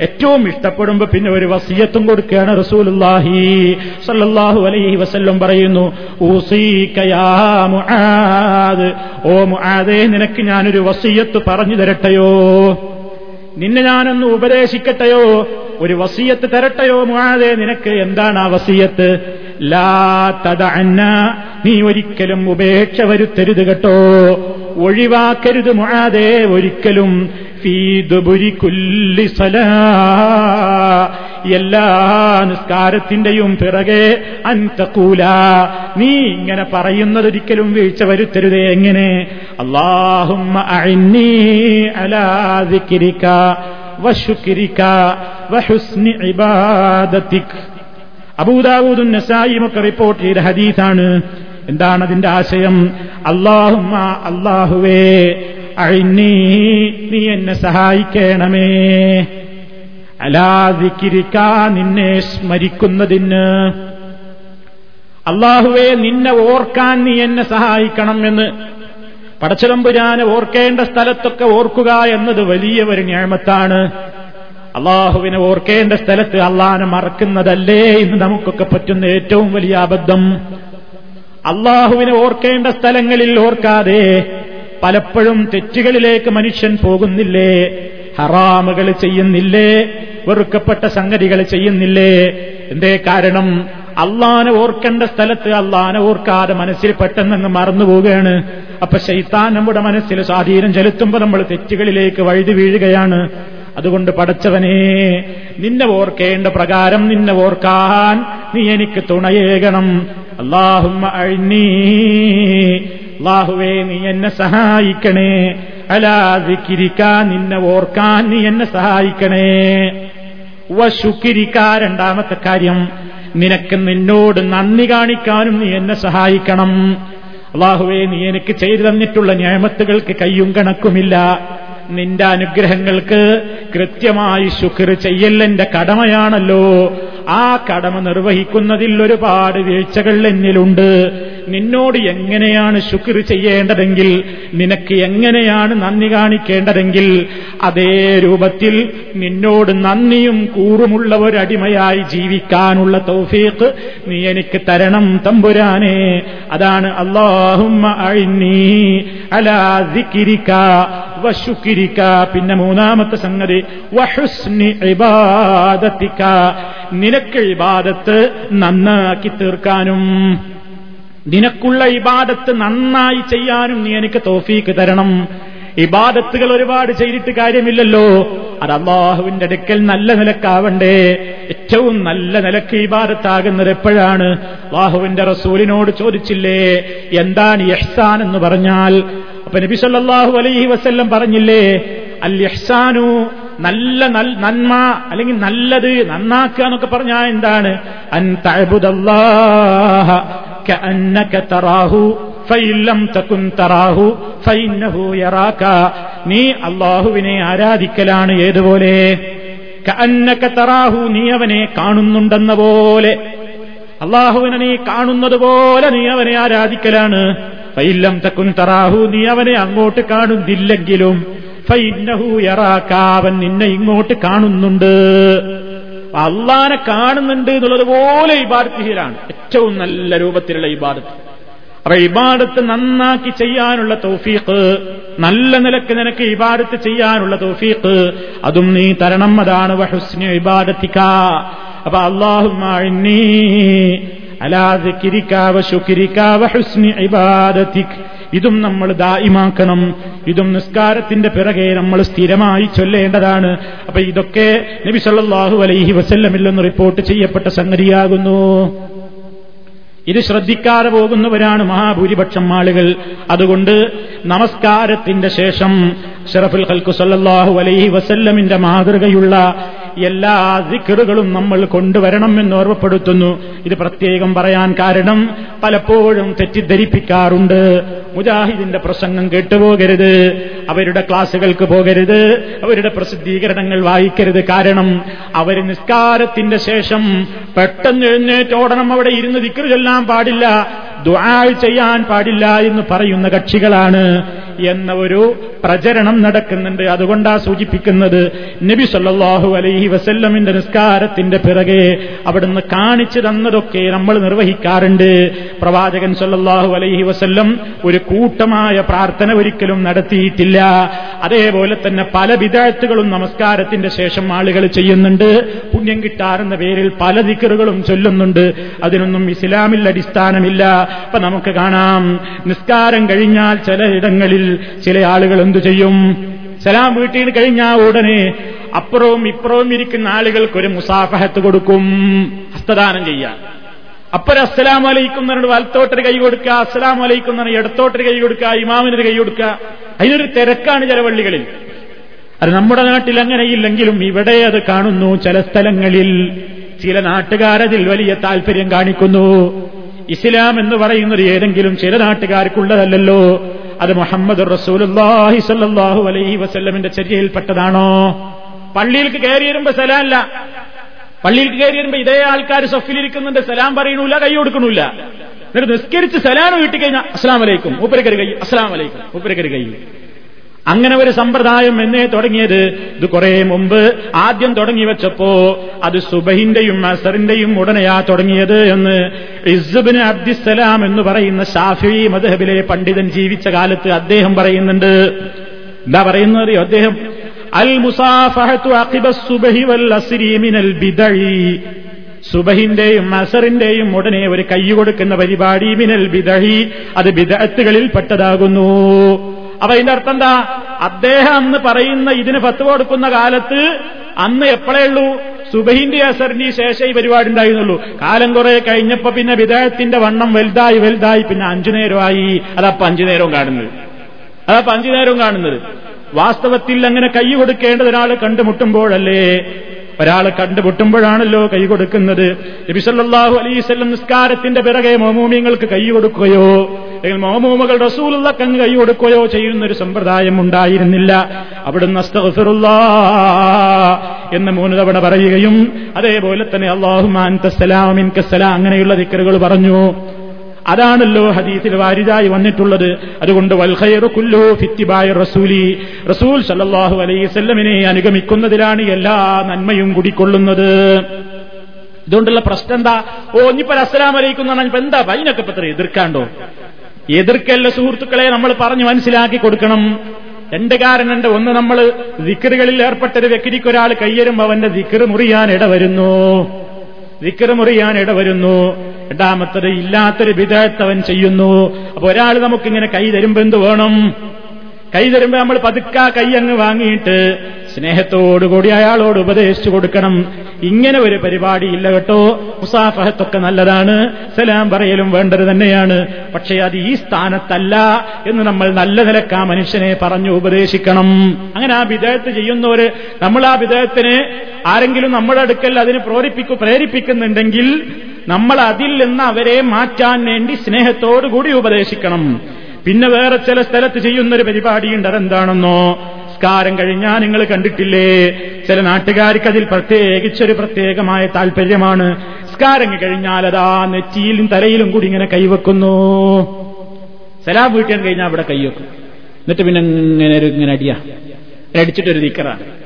[SPEAKER 1] ഏറ്റവും ഇഷ്ടപ്പെടുമ്പോ പിന്നെ ഒരു വസീയത്തും കൊടുക്കുകയാണ് റസൂലുള്ളാഹി സല്ലല്ലാഹു അലൈഹി വസല്ലം പറയുന്നു ഓ മുആദേ നിനക്ക് ഞാനൊരു വസീയത്ത് പറഞ്ഞു തരട്ടെയോ? നിന്നെ ഞാനൊന്ന് ഉപദേശിക്കട്ടെയോ? ഒരു വസീയത്ത് തരട്ടെയോ മുഴാതെ നിനക്ക് എന്താണ് ആ വസീയത്ത്? ലാ തദഅന്ന. നീ ഒരിക്കലും ഉപേക്ഷ വരുത്തരുത് കേട്ടോ. ഒഴിവാക്കരുത് മുഴാതെ ഒരിക്കലും. എല്ലാ നിസ്കാരത്തിന്റെയും പിറകെ അന്തകൂല നീ ഇങ്ങനെ പറയുന്നതൊരിക്കലും വീഴ്ച വരുത്തരുതേ എങ്ങനെ? വഹുസ്നി ഇബാദതിക് അബൂദാവൂദും നസായിയും റിപ്പോർട്ട് ചെയ്ത ഹദീസാണ്. എന്താണ് അതിന്റെ ആശയം? അള്ളാഹുമ്മ അള്ളാഹുവേ അഴിന്നീ നീ എന്നെ സഹായിക്കണമേ. അലാതിക്കിരിക്ക നിന്നെ സ്മരിക്കുന്നതിന്. അള്ളാഹുവെ നിന്നെ ഓർക്കാൻ നീ എന്നെ സഹായിക്കണം എന്ന്. പടച്ചിലമ്പുരാനെ ഓർക്കേണ്ട സ്ഥലത്തൊക്കെ ഓർക്കുക എന്നത് വലിയ ഒരു ഞാമത്താണ്. അള്ളാഹുവിനെ ഓർക്കേണ്ട സ്ഥലത്ത് അള്ളാഹനെ മറക്കുന്നതല്ലേ ഇന്ന് നമുക്കൊക്കെ പറ്റുന്ന ഏറ്റവും വലിയ അബദ്ധം. അള്ളാഹുവിനെ ഓർക്കേണ്ട സ്ഥലങ്ങളിൽ ഓർക്കാതെ പലപ്പോഴും തെറ്റുകളിലേക്ക് മനുഷ്യൻ പോകുന്നില്ലേ? ഹറാമുകൾ ചെയ്യുന്നില്ലേ? വെറുക്കപ്പെട്ട സംഗതികൾ ചെയ്യുന്നില്ലേ? എന്തേ കാരണം? അള്ളാനെ ഓർക്കേണ്ട സ്ഥലത്ത് അള്ളാനെ ഓർക്കാതെ മനസ്സിൽ പെട്ടെന്നങ്ങ് മറന്നു പോവുകയാണ്. അപ്പൊ ശൈത്താൻ നമ്മുടെ മനസ്സിൽ സ്വാധീനം ചെലുത്തുമ്പോൾ നമ്മൾ തെറ്റുകളിലേക്ക് വഴുതി വീഴുകയാണ്. അതുകൊണ്ട് പടച്ചവനെ നിന്നെ ഓർക്കേണ്ട പ്രകാരം നിന്നെ ഓർക്കാൻ നീ എനിക്ക് തുണയേകണം. അള്ളാഹുമ്മ അഴിഞ്ഞീ അള്ളാഹുവേ നീ എന്നെ സഹായിക്കണേ. അലാതിക്കിരിക്കാൻ നിന്നെ ഓർക്കാൻ നീ എന്നെ സഹായിക്കണേ. വശുക്കിരിക്ക രണ്ടാമത്തെ കാര്യം നിനക്ക് നിന്നോട് നന്ദി കാണിക്കാനും നീ എന്നെ സഹായിക്കണം. അള്ളാഹുവേ നീ എനിക്ക് ചെയ്തു തന്നിട്ടുള്ള ന്യായമത്തുകൾക്ക് കയ്യും കണക്കുമില്ല. നിന്റെ അനുഗ്രഹങ്ങൾക്ക് കൃത്യമായി ശുക്ർ ചെയ്യലെന്റെ കടമയാണല്ലോ. ആ കടമ നിർവഹിക്കുന്നതിൽ ഒരുപാട് വീഴ്ചകൾ എന്നിലുണ്ട്. നിന്നോട് എങ്ങനെയാണ് ശുക്ർ ചെയ്യേണ്ടതെങ്കിൽ നിനക്ക് എങ്ങനെയാണ് നന്ദി കാണിക്കേണ്ടതെങ്കിൽ അതേ രൂപത്തിൽ നിന്നോട് നന്ദിയും കൂറുമുള്ള ഒരടിമയായി ജീവിക്കാനുള്ള തൗഫീഖ് നീ എനിക്ക് തരണം തമ്പുരാനെ. അതാണ് അള്ളാഹുമ്മ അലാ പിന്നെ മൂന്നാമത്തെ സംഗതി നിനക്ക് ഇബാദത്ത് നന്നാക്കി തീർക്കാനും നിനക്കുള്ള ഇബാദത്ത് നന്നായി ചെയ്യാനും നീ എനിക്ക് തോഫീക്ക് തരണം. ഇബാദത്തുകൾ ഒരുപാട് ചെയ്തിട്ട് കാര്യമില്ലല്ലോ. അത് അള്ളാഹുവിന്റെ അടുക്കൽ നല്ല നിലക്കാവണ്ടേ. ഏറ്റവും നല്ല നിലയ്ക്ക് ഇബാദത്താകുന്നത് എപ്പോഴാണ്? അള്ളാഹുവിന്റെ റസൂലിനോട് ചോദിച്ചില്ലേ? എന്താണ് യഹ്സാൻ എന്ന് പറഞ്ഞാൽ? അപ്പൊ നബി സല്ലല്ലാഹു അലൈഹി വസ്ല്ലം പറഞ്ഞില്ലേ അൽ യഹ്സാനു നല്ല നന്മ അല്ലെങ്കിൽ നല്ലത് നന്നാക്കുക എന്നൊക്കെ പറഞ്ഞാൽ എന്താണ്? അൻ നീ അള്ളാഹുവിനെ ആരാധിക്കലാണ് ഏതുപോലെ? കഅന്നക തറാഹു നീ അവനെ കാണുന്നുണ്ടെന്ന പോലെ. അള്ളാഹുവിനെ നീ കാണുന്നത് പോലെ നീ അവനെ ആരാധിക്കലാണ്. ഫൈല്ലം തക്കുൻ തറാഹു നീ അവനെ അങ്ങോട്ട് കാണുന്നില്ലെങ്കിലും ഫൈന്നഹു യറാക്കാവൻ നിന്നെ ഇങ്ങോട്ട് കാണുന്നുണ്ട്. അള്ളാനെ കാണുന്നുണ്ട് എന്നുള്ളത് പോലെ ഇബാദത്തിലാണ് ഏറ്റവും നല്ല രൂപത്തിലുള്ള ഇബാദത്ത്. അപ്പൊ ഇബാദത്ത് നന്നാക്കി ചെയ്യാനുള്ള തൗഫീഖ് നല്ല നിലയ്ക്ക് നിനക്ക് ഇബാദത്ത് ചെയ്യാനുള്ള തൗഫീഖ് അതും നീ തരണം. അതാണ് വഹുസ്നി ഇബാദത്തിക്ക അപ്പൊ അള്ളാഹുമാ അലാ ദിക്രിക വശുക്രിക വഹുസ്നി ഇബാദത്തിക്. ഇതും നമ്മൾ ദായിമാക്കണം ഇതും നിസ്കാരത്തിന്റെ പിറകെ നമ്മൾ സ്ഥിരമായി ചൊല്ലേണ്ടതാണ്. അപ്പൊ ഇതൊക്കെ നബി സല്ലല്ലാഹു അലൈഹി വസല്ലമില്ലെന്ന് റിപ്പോർട്ട് ചെയ്യപ്പെട്ട സംഗതിയാകുന്നു. ഇത് ശ്രദ്ധിക്കാതെ പോകുന്നവരാണ് മഹാഭൂരിപക്ഷം ആളുകൾ. അതുകൊണ്ട് നമസ്കാരത്തിന്റെ ശേഷം ഷറഫുൽ ഹൽക്കു സല്ലാഹു അലൈഹി വസല്ലമിന്റെ മാതൃകയുള്ള എല്ലാ സിക്കറുകളും നമ്മൾ കൊണ്ടുവരണം എന്ന് ഓർമ്മപ്പെടുത്തുന്നു. ഇത് പ്രത്യേകം പറയാൻ കാരണം പലപ്പോഴും തെറ്റിദ്ധരിപ്പിക്കാറുണ്ട്. മുജാഹിദിന്റെ പ്രസംഗം കേട്ടുപോകരുത്. അവരുടെ ക്ലാസുകൾക്ക് പോകരുത്. അവരുടെ പ്രസിദ്ധീകരണങ്ങൾ വായിക്കരുത്. കാരണം അവർ നിസ്കാരത്തിന്റെ ശേഷം പെട്ടെന്ന് എഴുന്നേറ്റോടണം. അവിടെ ഇരുന്ന് ദിക്കറ് ചൊല്ലാൻ പാടില്ല. ദുആ ചെയ്യാൻ പാടില്ല എന്ന് പറയുന്ന കക്ഷികളാണ് എന്ന ഒരു പ്രചരണം നടക്കുന്നുണ്ട്. അതുകൊണ്ടാ സൂചിപ്പിക്കുന്നത് നബി സല്ലാഹു അലൈഹി വസല്ലമിന്റെ നിസ്കാരത്തിന്റെ പിറകെ അവിടുന്ന് കാണിച്ചു തന്നതൊക്കെ നമ്മൾ നിർവഹിക്കാറുണ്ട്. പ്രവാചകൻ സല്ലാഹു അലൈഹി വസല്ലം ഒരു കൂട്ടമായ പ്രാർത്ഥന ഒരിക്കലും നടത്തിയിട്ടില്ല. അതേപോലെ തന്നെ പല വിദഗ്ധകളും നമസ്കാരത്തിന്റെ ശേഷം ആളുകൾ ചെയ്യുന്നുണ്ട്. പുണ്യം കിട്ടാറുന്ന പേരിൽ പല ദിക്കറുകളും ചൊല്ലുന്നുണ്ട്. അതിനൊന്നും ഇസ്ലാമിൽ അടിസ്ഥാനമില്ല. അപ്പൊ നമുക്ക് കാണാം. നിസ്കാരം കഴിഞ്ഞാൽ ചിലയിടങ്ങളിൽ ചില ആളുകൾ എന്തു ചെയ്യും? സലാം വീട്ടിൽ കഴിഞ്ഞാൽ ഉടനെ അപ്പുറവും ഇപ്പുറവും ഇരിക്കുന്ന ആളുകൾക്കൊരു മുസാഫഹത്ത് കൊടുക്കും. ഹസ്തദാനം ചെയ്യാൻ. അപ്പൊരു അസ്സലാം വലൈക്കും എന്നിട്ട് വലത്തോട്ടൊരു കൈ കൊടുക്കുക അസ്സലാം അലൈക്കും എന്ന് ഇടത്തോട്ടൊരു കൈ കൊടുക്കുക ഇമാമിനൊരു കൈ കൊടുക്കുക. അതിനൊരു തിരക്കാണ് ചില പള്ളികളിൽ. അത് നമ്മുടെ നാട്ടിൽ അങ്ങനെയില്ലെങ്കിലും ഇവിടെ അത് കാണുന്നു ചില സ്ഥലങ്ങളിൽ. ചില നാട്ടുകാരതിൽ വലിയ താല്പര്യം കാണിക്കുന്നു. ഇസ്ലാം എന്ന് പറയുന്നത് ഏതെങ്കിലും ചില നാട്ടുകാർക്കുള്ളതല്ലല്ലോ. അത് മുഹമ്മദ് റസൂലുല്ലാഹി സല്ലാഹു അലൈഹി വസല്ലമിന്റെ ചര്യയിൽപ്പെട്ടതാണോ? പള്ളിയിലേക്ക് കയറി വരുമ്പോ സലാമല്ല. പള്ളിയിലേക്ക് കയറി വരുമ്പോ ഇതേ ആൾക്കാർ സഫിലിരിക്കുന്നുണ്ട് സലാം പറയണൂല കൈ കൊടുക്കണൂല എന്നിട്ട് നിസ്കരിച്ച് സലാം വീട്ടിൽ കഴിഞ്ഞാൽ അസ്ലാം വലൈക്കും മൂപ്പരക്കരി കൈ അസ്ലാം വലൈക്കും മൂപ്പരക്കരി കൈ അങ്ങനെ ഒരു സമ്പ്രദായം എന്നേ തുടങ്ങിയത്. ഇത് കുറെ മുമ്പ് ആദ്യം തുടങ്ങി വെച്ചപ്പോ അത് സുബഹിന്റെയും അസറിന്റെയും ഉടനെയാ തുടങ്ങിയത് എന്ന് ഇസുബിന് അബ്ദിസ്സലാം എന്ന് പറയുന്ന ഷാഫി മദഹബിലെ പണ്ഡിതൻ ജീവിച്ച കാലത്ത് അദ്ദേഹം പറയുന്നുണ്ട്. എന്താ പറയുന്നത് അദ്ദേഹം? അൽ മുസാഫഹത്തു വൽ ബിദഇ സുബഹിന്റെയും അസറിന്റെയും ഉടനെ ഒരു കൈ കൊടുക്കുന്ന പരിപാടി മിനൽ ബിദഹി അത് ബിദഅത്തുകളിൽ പെട്ടതാകുന്നു. അപ്പൊ അതിന്റെ അർത്ഥം എന്താ? അദ്ദേഹം അന്ന് പറയുന്ന ഇതിന് പത്ത് കൊടുക്കുന്ന കാലത്ത് അന്ന് എപ്പോഴേ ഉള്ളൂ? സുബഹിന്റെ അസറിന്റെ ശേഷം ഈ പരിപാടി ഉണ്ടായിരുന്നുള്ളൂ. കാലം കുറെ കഴിഞ്ഞപ്പോ പിന്നെ വിദേഹത്തിന്റെ വണ്ണം വലുതായി വലുതായി പിന്നെ അഞ്ചു നേരമായി. അതപ്പൊ അഞ്ചു നേരവും കാണുന്നത്. അതപ്പൊ അഞ്ചു നേരവും കാണുന്നത്. വാസ്തവത്തിൽ അങ്ങനെ കൈ കൊടുക്കേണ്ടത് ഒരാൾ കണ്ടുമുട്ടുമ്പോഴല്ലേ ഒരാൾ കണ്ടുപൊട്ടുമ്പോഴാണല്ലോ കൈ കൊടുക്കുന്നത്. നബിസല്ലാഹു അലൈവല്ലം നിസ്കാരത്തിന്റെ പിറകെ മോമൂമിയങ്ങൾക്ക് കൈ കൊടുക്കുകയോ അല്ലെങ്കിൽ മോമൂമകൾ റസൂലുള്ള കങ്ങ് കൈ കൊടുക്കുകയോ ചെയ്യുന്ന ഒരു സമ്പ്രദായം ഉണ്ടായിരുന്നില്ല. അവിടുന്ന് എന്ന് മൂന്ന് തവണ പറയുകയും അതേപോലെ തന്നെ അള്ളാഹുമാൻ തസ്സലാമിൻ കസ്സലാം അങ്ങനെയുള്ള ദിക്കറുകൾ പറഞ്ഞു. അതാണല്ലോ ഹദീസിൽ വാരിതായി വന്നിട്ടുള്ളത്. അതുകൊണ്ട് വൽഖൈറു കുല്ലു ഫിത്തിബായ റസൂലി. റസൂൽ സല്ലാഹു അലൈഹി വസല്ലമിനെ അനുഗമിക്കുന്നതിലാണ് എല്ലാ നന്മയും കുടിക്കൊള്ളുന്നത്. ഇതുകൊണ്ടുള്ള പ്രശ്നം എന്താ? ഓ ഇനിയിപ്പോ അസ്സലാം അലൈക്കും എന്ന് ഇപ്പൊ എന്താ? അതിനൊക്കെ ഇപ്പൊ എതിർക്കാണ്ടോ? എതിർക്കല്ല സുഹൃത്തുക്കളെ നമ്മൾ പറഞ്ഞു മനസ്സിലാക്കി കൊടുക്കണം. രണ്ട് കാരണമുണ്ട് ഒന്ന് നമ്മൾ ദിക്കറുകളിൽ ഏർപ്പെട്ടൊരു വ്യക്തിക്ക് ഒരാൾ കയ്യരുമ്പോ അവന്റെ ദിക്കറ് മുറിയാൻ ഇടവരുന്നു. ദിക്കറ് മുറിയാൻ ഇടവരുന്നു. രണ്ടാമത്തത് ഇല്ലാത്തൊരു വിധേയത്തവൻ ചെയ്യുന്നു. അപ്പൊ ഒരാൾ നമുക്കിങ്ങനെ കൈ തരുമ്പോ എന്ത് വേണം? കൈ തരുമ്പോ നമ്മൾ പതുക്ക കൈ അങ്ങ് വാങ്ങിയിട്ട് സ്നേഹത്തോടുകൂടി അയാളോട് ഉപദേശിച്ചു കൊടുക്കണം. ഇങ്ങനെ ഒരു പരിപാടി ഇല്ല കേട്ടോ. മുസാഫഹത്തൊക്കെ നല്ലതാണ്. സലാം പറയലും വേണ്ടത് തന്നെയാണ്. പക്ഷേ അത് ഈ സ്ഥാനത്തല്ല എന്ന് നമ്മൾ നല്ല നിലയ്ക്ക് ആ മനുഷ്യനെ പറഞ്ഞു ഉപദേശിക്കണം. അങ്ങനെ ആ വിധേയത്ത് ചെയ്യുന്നവര് നമ്മൾ ആ വിധേയത്തിന് ആരെങ്കിലും നമ്മുടെ അടുക്കൽ അതിന് പ്രേരിപ്പിക്കു പ്രേരിപ്പിക്കുന്നുണ്ടെങ്കിൽ നമ്മൾ അതിൽ നിന്ന് അവരെ മാറ്റാൻ വേണ്ടി സ്നേഹത്തോടുകൂടി ഉപദേശിക്കണം. പിന്നെ വേറെ ചില സ്ഥലത്ത് ചെയ്യുന്നൊരു പരിപാടിയുണ്ട്. അതെന്താണെന്നോ? സ്കാരം കഴിഞ്ഞാൽ നിങ്ങൾ കണ്ടിട്ടില്ലേ? ചില നാട്ടുകാർക്ക് അതിൽ പ്രത്യേകിച്ചൊരു പ്രത്യേകമായ താല്പര്യമാണ് സ്കാരം കഴിഞ്ഞാൽ അതാ നെറ്റിയിലും തലയിലും കൂടി ഇങ്ങനെ കൈവെക്കുന്നു. സലാം വീട്ടിൽ കഴിഞ്ഞാൽ അവിടെ കൈവെക്കും. എന്നിട്ട് പിന്നെ ഇങ്ങനെ ഒരു ഇങ്ങനെ അടിയാ. അടിച്ചിട്ടൊരു ദിക്കറാണ്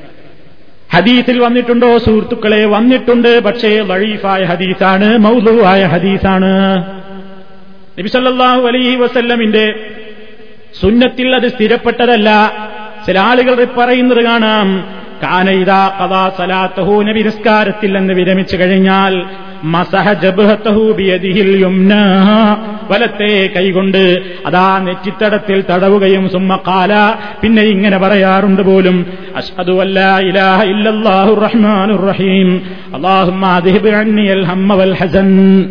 [SPEAKER 1] ഹദീസിൽ വന്നിട്ടുണ്ടോ സുഹൃത്തുക്കളെ? വന്നിട്ടുണ്ട്. പക്ഷേ ലഴീഫായ ഹദീസാണ് മൗലുവായ ഹദീസാണ്. നബിസല്ലാഹു അലൈഹി വസല്ലമിന്റെ സുന്നത്തിൽ അത് സ്ഥിരപ്പെട്ടതല്ല. ചില ആളുകൾ പറയുന്നത് കാണാം. കാനയിതാ കഥാ സലാത്തഹു നബി നിസ്കാരത്തിൽ എന്ന് വിരമിച്ചു കഴിഞ്ഞാൽ വലത്തെ കൈകൊണ്ട് അതാ നെറ്റിത്തടത്തിൽ തടവുകയും സുമ്മക്കാല കാല പിന്നെ ഇങ്ങനെ പറയാറുണ്ട് പോലും അഷ്ഹദു അല്ലാഹു ഇല്ലല്ലാഹു റഹ്മാനുർ റഹീം. ഹസൻ.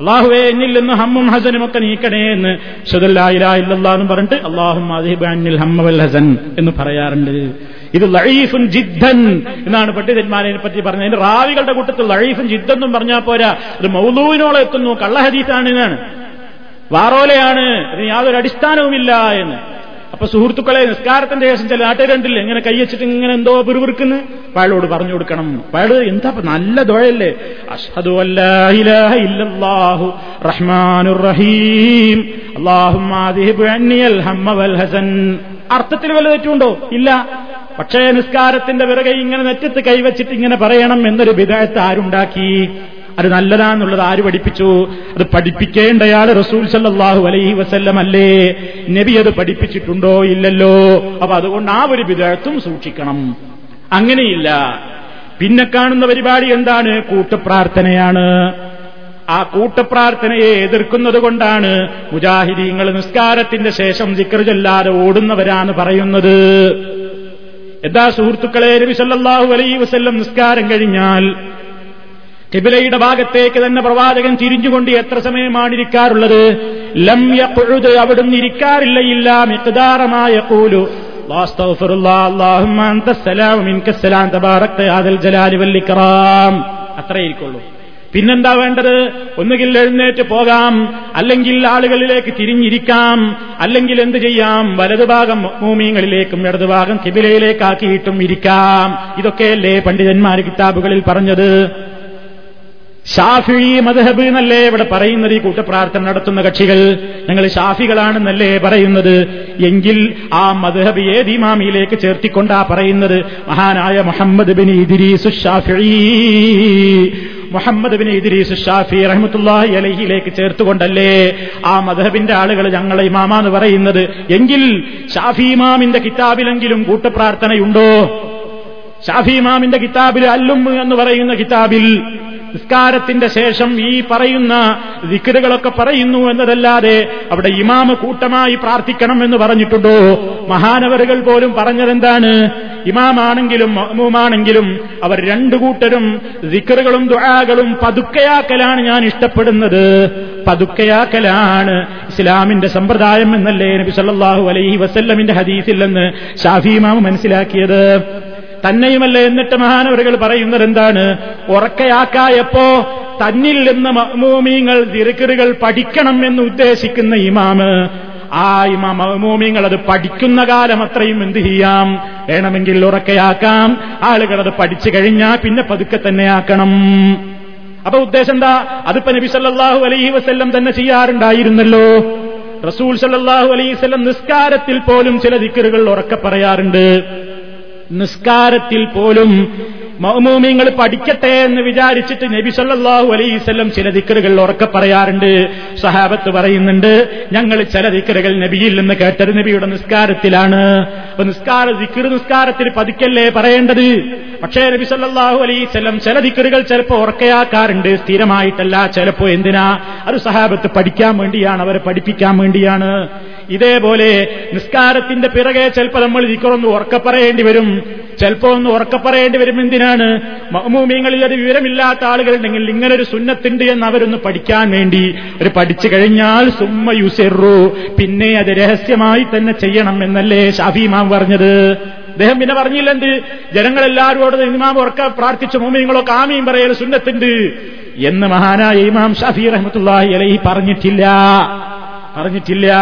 [SPEAKER 1] അള്ളാഹുവെ എന്നിൽ നിന്ന് ഹമ്മും ഹസനും ഒക്കെ നീക്കണേ എന്ന് ഷുദല്ലായില്ലാന്ന് പറഞ്ഞിട്ട് അള്ളാഹും അദിബാനിൽ ഹമ്മവൽ ഹസൻ എന്ന് പറയാറുണ്ട്. ഇത് ലഴീഫുൻ ജിദ്ദൻ എന്നാണ് പണ്ഡിതന്മാരെ പറ്റി പറഞ്ഞത്. അതിന്റെ റാവികളുടെ കൂട്ടത്തിൽ ലഴീഫുൻ ജിദ്ദെന്നും പറഞ്ഞാൽ പോരാ. അത് മൗലൂവിനോളം എത്തുന്നു. കള്ളഹദീസാണ് എന്നാണ്. വാറോലയാണ്. ഇതിന് യാതൊരു അടിസ്ഥാനവുമില്ല എന്ന്. അപ്പൊ സുഹൃത്തുക്കളെ നിസ്കാരത്തിന്റെ ശേഷം ചില നാട്ടുകാരുണ്ടല്ലേ? ഇങ്ങനെ കൈയച്ചിട്ട് ഇങ്ങനെ എന്തോ പിറുപിറുക്കുന്നു. അയാളോട് പറഞ്ഞു കൊടുക്കണം. പഴ എന്താ നല്ല ദുഴയല്ലേ? അഷ്ഹദു അല്ലാഹു റഹ്മാനുർ റഹീം ഹസൻ. അർത്ഥത്തിൽ വല്ല തെറ്റുണ്ടോ? ഇല്ല. പക്ഷേ നിസ്കാരത്തിന്റെ പിറകെ ഇങ്ങനെ നെറ്റത്ത് കൈവച്ചിട്ട് ഇങ്ങനെ പറയണം എന്നൊരു വിധേയത്ത് ആരുണ്ടാക്കി? അത് നല്ലതാന്നുള്ളത് ആര് പഠിപ്പിച്ചു? അത് പഠിപ്പിക്കേണ്ടയാൾ റസൂൽ സല്ലാഹു അലൈഹി വസല്ലം അല്ലേ? നബി അത് പഠിപ്പിച്ചിട്ടുണ്ടോ ഇല്ലല്ലോ? അപ്പൊ അതുകൊണ്ട് ആ ഒരു വിധേയത്വം സൂക്ഷിക്കണം. അങ്ങനെയില്ല. പിന്നെ കാണുന്ന പരിപാടി എന്താണ്? കൂട്ടപ്രാർത്ഥനയാണ്. ആ കൂട്ടപ്രാർത്ഥനയെ എതിർക്കുന്നത് കൊണ്ടാണ് മുജാഹിദീങ്ങൾ നിസ്കാരത്തിന്റെ ശേഷം ദിക്കർ ചൊല്ലാതെ ഓടുന്നവരാണ് പറയുന്നത്. എന്താ സുഹൃത്തുക്കളെ നബി സല്ലാഹു അലൈഹി വസല്ലം നിസ്കാരം കഴിഞ്ഞാൽ കിബിലയുടെ ഭാഗത്തേക്ക് തന്നെ പ്രവാചകൻ തിരിഞ്ഞുകൊണ്ട് എത്ര സമയമാണ് ഇരിക്കാറുള്ളത്? ലം യഖുദ് അവിടുന്ന് ഇരിക്കാറില്ല ഇല്ല മിക്കതാറമായ കൂലു അത്രേ ഇരിക്കുള്ളൂ. പിന്നെന്താ വേണ്ടത്? ഒന്നുകിൽ എഴുന്നേറ്റ് പോകാം അല്ലെങ്കിൽ ആളുകളിലേക്ക് തിരിഞ്ഞിരിക്കാം അല്ലെങ്കിൽ എന്ത് ചെയ്യാം? വലതുഭാഗം മൂമിയങ്ങളിലേക്കും ഇടതുഭാഗം കിബിലയിലേക്കാക്കിയിട്ടും ഇരിക്കാം. ഇതൊക്കെയല്ലേ പണ്ഡിതന്മാർ കിതാബുകളിൽ പറഞ്ഞത്? ഷാഫി മദഹബ് എന്നല്ലേ ഇവിടെ പറയുന്നത് ഈ കൂട്ടപ്രാർത്ഥന നടത്തുന്ന കക്ഷികൾ? ഞങ്ങൾ ഷാഫികളാണെന്നല്ലേ പറയുന്നത്? എങ്കിൽ ആ മദഹബ് ഏത് ഇമാമിയിലേക്ക് ചേർത്തിക്കൊണ്ടാ പറയുന്നത്? മഹാനായ Muhammad bin Idris Shafi. Muhammad bin Idris Shafi റഹ്മത്തുല്ലാഹി അലഹിയിലേക്ക് ചേർത്തുകൊണ്ടല്ലേ ആ മധഹബിന്റെ ആളുകൾ ഞങ്ങളെ ഇമാമാന്ന് പറയുന്നത്? എങ്കിൽ ഷാഫി ഇമാമിന്റെ കിതാബിലെങ്കിലും കൂട്ടപ്രാർത്ഥനയുണ്ടോ? ഷാഫി ഇമാമിന്റെ കിതാബിൽ അല്ലും എന്ന് പറയുന്ന കിതാബിൽ നിസ്കാരത്തിന്റെ ശേഷം ഈ പറയുന്ന ദിക്കറുകളൊക്കെ പറയുന്നു എന്നതല്ലാതെ അവിടെ ഇമാമ കൂട്ടമായി പ്രാർത്ഥിക്കണം എന്ന് പറഞ്ഞിട്ടുണ്ടോ? മഹാനവറുകൾ പോലും പറഞ്ഞതെന്താണ്? ഇമാമാണെങ്കിലും മഹ്മൂമാണെങ്കിലും അവർ രണ്ടു കൂട്ടരും ദിക്കറുകളും ദുആകളും പതുക്കയാക്കലാണ് ഞാൻ ഇഷ്ടപ്പെടുന്നത്. പതുക്കയാക്കലാണ് ഇസ്ലാമിന്റെ സമ്പ്രദായം എന്നല്ലേ നബി സല്ലാഹു അലൈഹി വസല്ലമിന്റെ ഹദീസിൽ നിന്ന് ഷാഫി ഇമാമ് മനസ്സിലാക്കിയത്. തന്നെയുമല്ല എന്നിട്ട് മഹാനവറുകൾ പറയുന്നത് എന്താണ് ഉറക്കയാക്കായപ്പോ തന്നിൽ നിന്ന് മഹ്മൂമിങ്ങൾ ദിറുക്കറുകൾ പഠിക്കണം എന്ന് ഉദ്ദേശിക്കുന്ന ഇമാമ്. ആ ഇമാ മഹ്മൂമിങ്ങൾ അത് പഠിക്കുന്ന കാലം അത്രയും എന്ത് ചെയ്യാം? വേണമെങ്കിൽ ഉറക്കയാക്കാം. ആളുകൾ അത് പഠിച്ചു കഴിഞ്ഞാൽ പിന്നെ പതുക്കെ തന്നെ ആക്കണം. അപ്പൊ ഉദ്ദേശം എന്താ? അതിപ്പോ നബി സല്ലാഹു അലൈഹി വസ്ല്ലം തന്നെ ചെയ്യാറുണ്ടായിരുന്നല്ലോ. റസൂൽ സല്ലാഹു അലൈഹി വസ്ല്ലം നിസ്കാരത്തിൽ പോലും ചില ദിക്കറുകൾ ഉറക്കെ പറയാറുണ്ട്. നിസ്കാരത്തിൽ പോലും മൗമൂമിങ്ങൾ പഠിക്കട്ടെ എന്ന് വിചാരിച്ചിട്ട് നബി സല്ലാഹു അലൈസ്വല്ലം ചില ദിക്കറുകൾ ഉറക്കെ പറയാറുണ്ട്. സഹാബത്ത് പറയുന്നുണ്ട് ഞങ്ങൾ ചില ദിക്കറുകൾ നബിയിൽ നിന്ന് കേട്ടത് നബിയുടെ നിസ്കാരത്തിലാണ്. അപ്പൊ നിസ്കാര ദിക്കർ നിസ്കാരത്തിൽ പതുക്കല്ലേ പറയേണ്ടത്? പക്ഷേ നബി സല്ലാഹു അലൈസ്വല്ലം ചില ദിക്കറുകൾ ചിലപ്പോൾ ഉറക്കയാക്കാറുണ്ട്. സ്ഥിരമായിട്ടല്ല ചിലപ്പോ എന്തിനാ? അത് സഹാബത്ത് പഠിക്കാൻ വേണ്ടിയാണ് അവരെ പഠിപ്പിക്കാൻ വേണ്ടിയാണ്. ഇതേപോലെ നിസ്കാരത്തിന്റെ പിറകെ ചിലപ്പോൾ നമ്മൾ ദിക്കറൊന്ന് ഉറക്കെ പറയേണ്ടി വരും. ചിലപ്പോ ഒന്ന് ഉറക്കെ പറയേണ്ടി വരും എന്തിനാണ്? മഹമൂമിയങ്ങളിൽ അത് വിവരമില്ലാത്ത ആളുകളുണ്ടെങ്കിൽ ഇങ്ങനെ ഒരു സുന്നത്തുണ്ട് എന്ന് അവരൊന്ന് പഠിക്കാൻ വേണ്ടി. ഒരു പഠിച്ചു കഴിഞ്ഞാൽ സുമ്മ യുസെറു. പിന്നെ അത് രഹസ്യമായി തന്നെ ചെയ്യണം എന്നല്ലേ ഷാഫിമാം പറഞ്ഞത്. അദ്ദേഹം പിന്നെ പറഞ്ഞില്ലെന്ത് ജനങ്ങളെല്ലാവരോടും ഇമാം ഉറക്ക പ്രാർത്ഥിച്ച മോമിങ്ങളൊക്കെ ആമീം പറയൽ സുന്നത്തുണ്ട്. എന്ന് മഹാനായ ഇമാം ഷാഫി റഹ്മത്തുള്ളാഹി അലൈഹി പറഞ്ഞിട്ടില്ല. പറഞ്ഞിട്ടില്ല.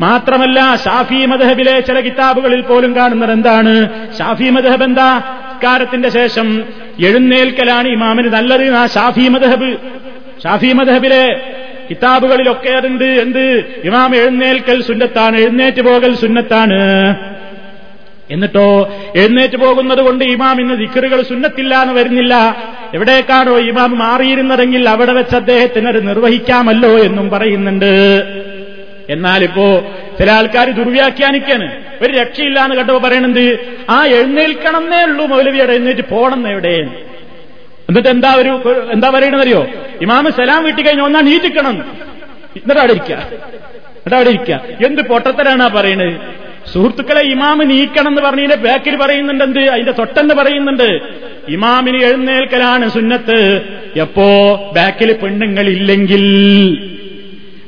[SPEAKER 1] മാത്രമല്ല ഷാഫി മദഹബിലെ ചില കിതാബുകളിൽ പോലും കാണുന്നത് എന്താണ്? ഷാഫി മദഹബ് എന്താ? കാരത്തിന്റെ ശേഷം എഴുന്നേൽക്കലാണ് ഇമാമിന് നല്ലത് ആ ഷാഫി മദഹബ് ഷാഫി മദഹബിലെ കിതാബുകളിലൊക്കെ അതുണ്ട്. എന്ത്? ഇമാം എഴുന്നേൽക്കൽ സുന്നത്താണ് എഴുന്നേറ്റ് പോകൽ സുന്നത്താണ്. എന്നിട്ടോ എഴുന്നേറ്റ് പോകുന്നത് കൊണ്ട് ഇമാം ഇന്ന് ദിക്കറുകൾ സുന്നത്തില്ല എന്ന് വരുന്നില്ല. എവിടേക്കാണോ ഇമാം മാറിയിരുന്നതെങ്കിൽ അവിടെ വെച്ച് അദ്ദേഹത്തിനത് നിർവഹിക്കാമല്ലോ എന്നും പറയുന്നുണ്ട്. എന്നാലിപ്പോ ചില ആൾക്കാർ ദുർവ്യാഖ്യാനിക്കാണ്. ഒരു രക്ഷയില്ല എന്ന് കേട്ടപ്പോ പറയണത് ആ എഴുന്നേൽക്കണമെന്നേ ഉള്ളൂ മൗലവിയുടെ എഴുന്നേറ്റ് പോണം എവിടെ? എന്നിട്ട് എന്താ ഒരു എന്താ പറയണെന്നറിയോ ഇമാമ് സലാം വീട്ടി കഴിഞ്ഞ ഒന്നാ നീറ്റിക്കണം. എന്നിട്ട് അവിടെ ഇരിക്കുക എന്നിട്ട് അവിടെ ഇരിക്കുക എന്ത് പൊട്ടത്തരാണ് ആ പറയുന്നത് സുഹൃത്തുക്കളെ ഇമാമ് നീക്കണം എന്ന് പറഞ്ഞതിന്റെ ബാക്കിൽ പറയുന്നുണ്ട് എന്ത്? അതിന്റെ തൊട്ടെന്ന് പറയുന്നുണ്ട്. ഇമാമിന് എഴുന്നേൽക്കലാണ് സുന്നത്ത്. എപ്പോ ബാക്കിൽ പെണ്ണുങ്ങളില്ലെങ്കിൽ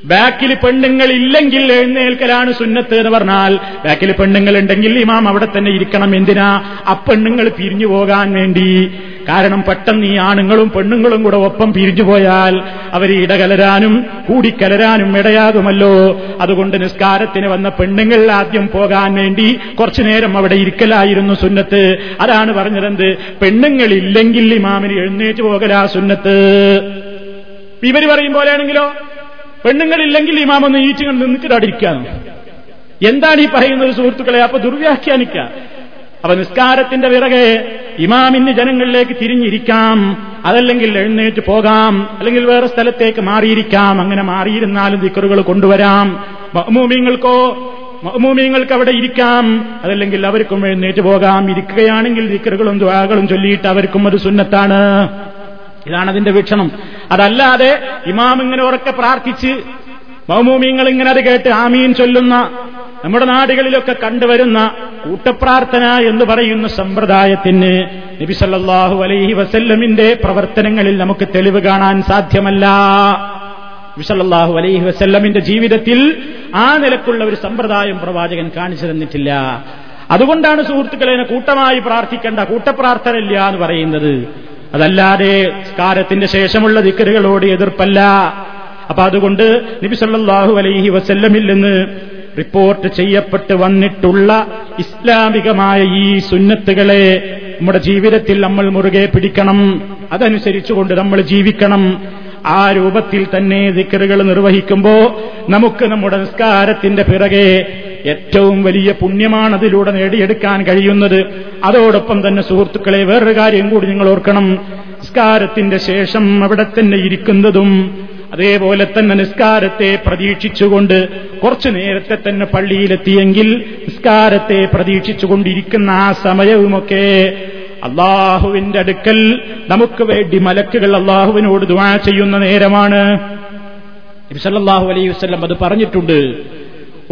[SPEAKER 1] ബാക്കിൽ പെണ്ണുങ്ങൾ ഇല്ലെങ്കിൽ എഴുന്നേൽക്കലാണ് സുന്നത്ത് എന്ന് പറഞ്ഞാൽ ബാക്കിൽ പെണ്ണുങ്ങൾ ഉണ്ടെങ്കിൽ ഇമാം അവിടെ തന്നെ ഇരിക്കണം എന്തിനാ? ആ പെണ്ണുങ്ങൾ പിരിഞ്ഞു പോകാൻ വേണ്ടി. കാരണം പെട്ടെന്ന് ഈ ആണുങ്ങളും പെണ്ണുങ്ങളും കൂടെ ഒപ്പം പിരിഞ്ഞു പോയാൽ അവർ ഇടകലരാനും കൂടിക്കലരാനും ഇടയാകുമല്ലോ. അതുകൊണ്ട് നിസ്കാരത്തിന് വന്ന പെണ്ണുങ്ങൾ ആദ്യം പോകാൻ വേണ്ടി കുറച്ചു നേരം അവിടെ ഇരിക്കലായിരുന്നു സുന്നത്ത്. അതാണ് പറഞ്ഞതെന്ത്? പെണ്ണുങ്ങളില്ലെങ്കിൽ ഇമാമിന് എഴുന്നേറ്റ് പോകലാ സുന്നത്ത്. ഇവർ പറയും പോലെയാണെങ്കിലോ? പെണ്ണുങ്ങളില്ലെങ്കിൽ ഇമാമൊന്ന് ഈറ്റുകൾ നിന്നിട്ട് അടിക്കാണ് എന്താണ് ഈ പറയുന്നത് സുഹൃത്തുക്കളെ? അപ്പൊ ദുർവ്യാഖ്യാനിക്ക അപ്പൊ നിസ്കാരത്തിന്റെ പിറകെ ഇമാമിന് ജനങ്ങളിലേക്ക് തിരിഞ്ഞിരിക്കാം. അതല്ലെങ്കിൽ എഴുന്നേറ്റ് പോകാം. അല്ലെങ്കിൽ വേറെ സ്ഥലത്തേക്ക് മാറിയിരിക്കാം. അങ്ങനെ മാറിയിരുന്നാലും ദിക്കറുകൾ കൊണ്ടുവരാം. മഹമൂമിങ്ങൾക്കോ മഹമൂമിങ്ങൾക്ക് അവിടെ ഇരിക്കാം. അതല്ലെങ്കിൽ അവർക്കും എഴുന്നേറ്റ് പോകാം. ഇരിക്കുകയാണെങ്കിൽ ദിക്കറുകളും ദ്വാകളും ചൊല്ലിയിട്ട് അവർക്കും ഒരു സുന്നത്താണ്. ഇതാണ് അതിന്റെ വീക്ഷണം. അതല്ലാതെ ഇമാം ഇങ്ങനെ ഉറക്കെ പ്രാർത്ഥിച്ച് മൗമൂമിങ്ങൾ ഇങ്ങനെ അത് കേട്ട് ആമീൻ ചൊല്ലുന്ന നമ്മുടെ നാടുകളിലൊക്കെ കണ്ടുവരുന്ന കൂട്ടപ്രാർത്ഥന എന്ന് പറയുന്ന സമ്പ്രദായത്തിന് നബിസല്ലാഹു അലൈഹി വസല്ലമിന്റെ പ്രവർത്തനങ്ങളിൽ നമുക്ക് തെളിവ് കാണാൻ സാധ്യമല്ല. നബിസല്ലാഹു അലൈഹി വസല്ലമിന്റെ ജീവിതത്തിൽ ആ നിലക്കുള്ള ഒരു സമ്പ്രദായം പ്രവാചകൻ കാണിച്ചു തന്നിട്ടില്ല. അതുകൊണ്ടാണ് സുഹൃത്തുക്കളെ കൂട്ടമായി പ്രാർത്ഥിക്കേണ്ട കൂട്ടപ്രാർത്ഥന ഇല്ല എന്ന് പറയുന്നത്. അതല്ലാതെ സ്കാരത്തിന്റെ ശേഷമുള്ള ദിക്കറുകളോട് എതിർപ്പല്ല. അപ്പൊ അതുകൊണ്ട് നബി സല്ലാഹു അലൈഹി വസല്ലമിൽ നിന്ന് റിപ്പോർട്ട് ചെയ്യപ്പെട്ട് വന്നിട്ടുള്ള ഇസ്ലാമികമായ ഈ സുന്നത്തുകളെ നമ്മുടെ ജീവിതത്തിൽ നമ്മൾ മുറുകെ പിടിക്കണം. അതനുസരിച്ചുകൊണ്ട് നമ്മൾ ജീവിക്കണം. ആ രൂപത്തിൽ തന്നെ ദിക്കറുകൾ നിർവഹിക്കുമ്പോൾ നമുക്ക് നമ്മുടെ നിസ്കാരത്തിന്റെ പിറകെ ഏറ്റവും വലിയ പുണ്യമാണ് അതിലൂടെ നേടിയെടുക്കാൻ കഴിയുന്നത്. അതോടൊപ്പം തന്നെ സുഹൃത്തുക്കളെ വേറൊരു കാര്യം കൂടി നിങ്ങൾ ഓർക്കണം. നിസ്കാരത്തിന്റെ ശേഷം അവിടെ തന്നെ ഇരിക്കുന്നതും അതേപോലെ തന്നെ നിസ്കാരത്തെ പ്രതീക്ഷിച്ചുകൊണ്ട് കുറച്ചു നേരത്തെ തന്നെ പള്ളിയിലെത്തിയെങ്കിൽ നിസ്കാരത്തെ പ്രതീക്ഷിച്ചുകൊണ്ടിരിക്കുന്ന ആ സമയവുമൊക്കെ അള്ളാഹുവിന്റെ അടുക്കൽ നമുക്ക് വേണ്ടി മലക്കുകൾ അള്ളാഹുവിനോട് ദുവാ ചെയ്യുന്ന നേരമാണ്. സല്ലല്ലാഹു അലൈഹി വസ്ലം അത് പറഞ്ഞിട്ടുണ്ട്.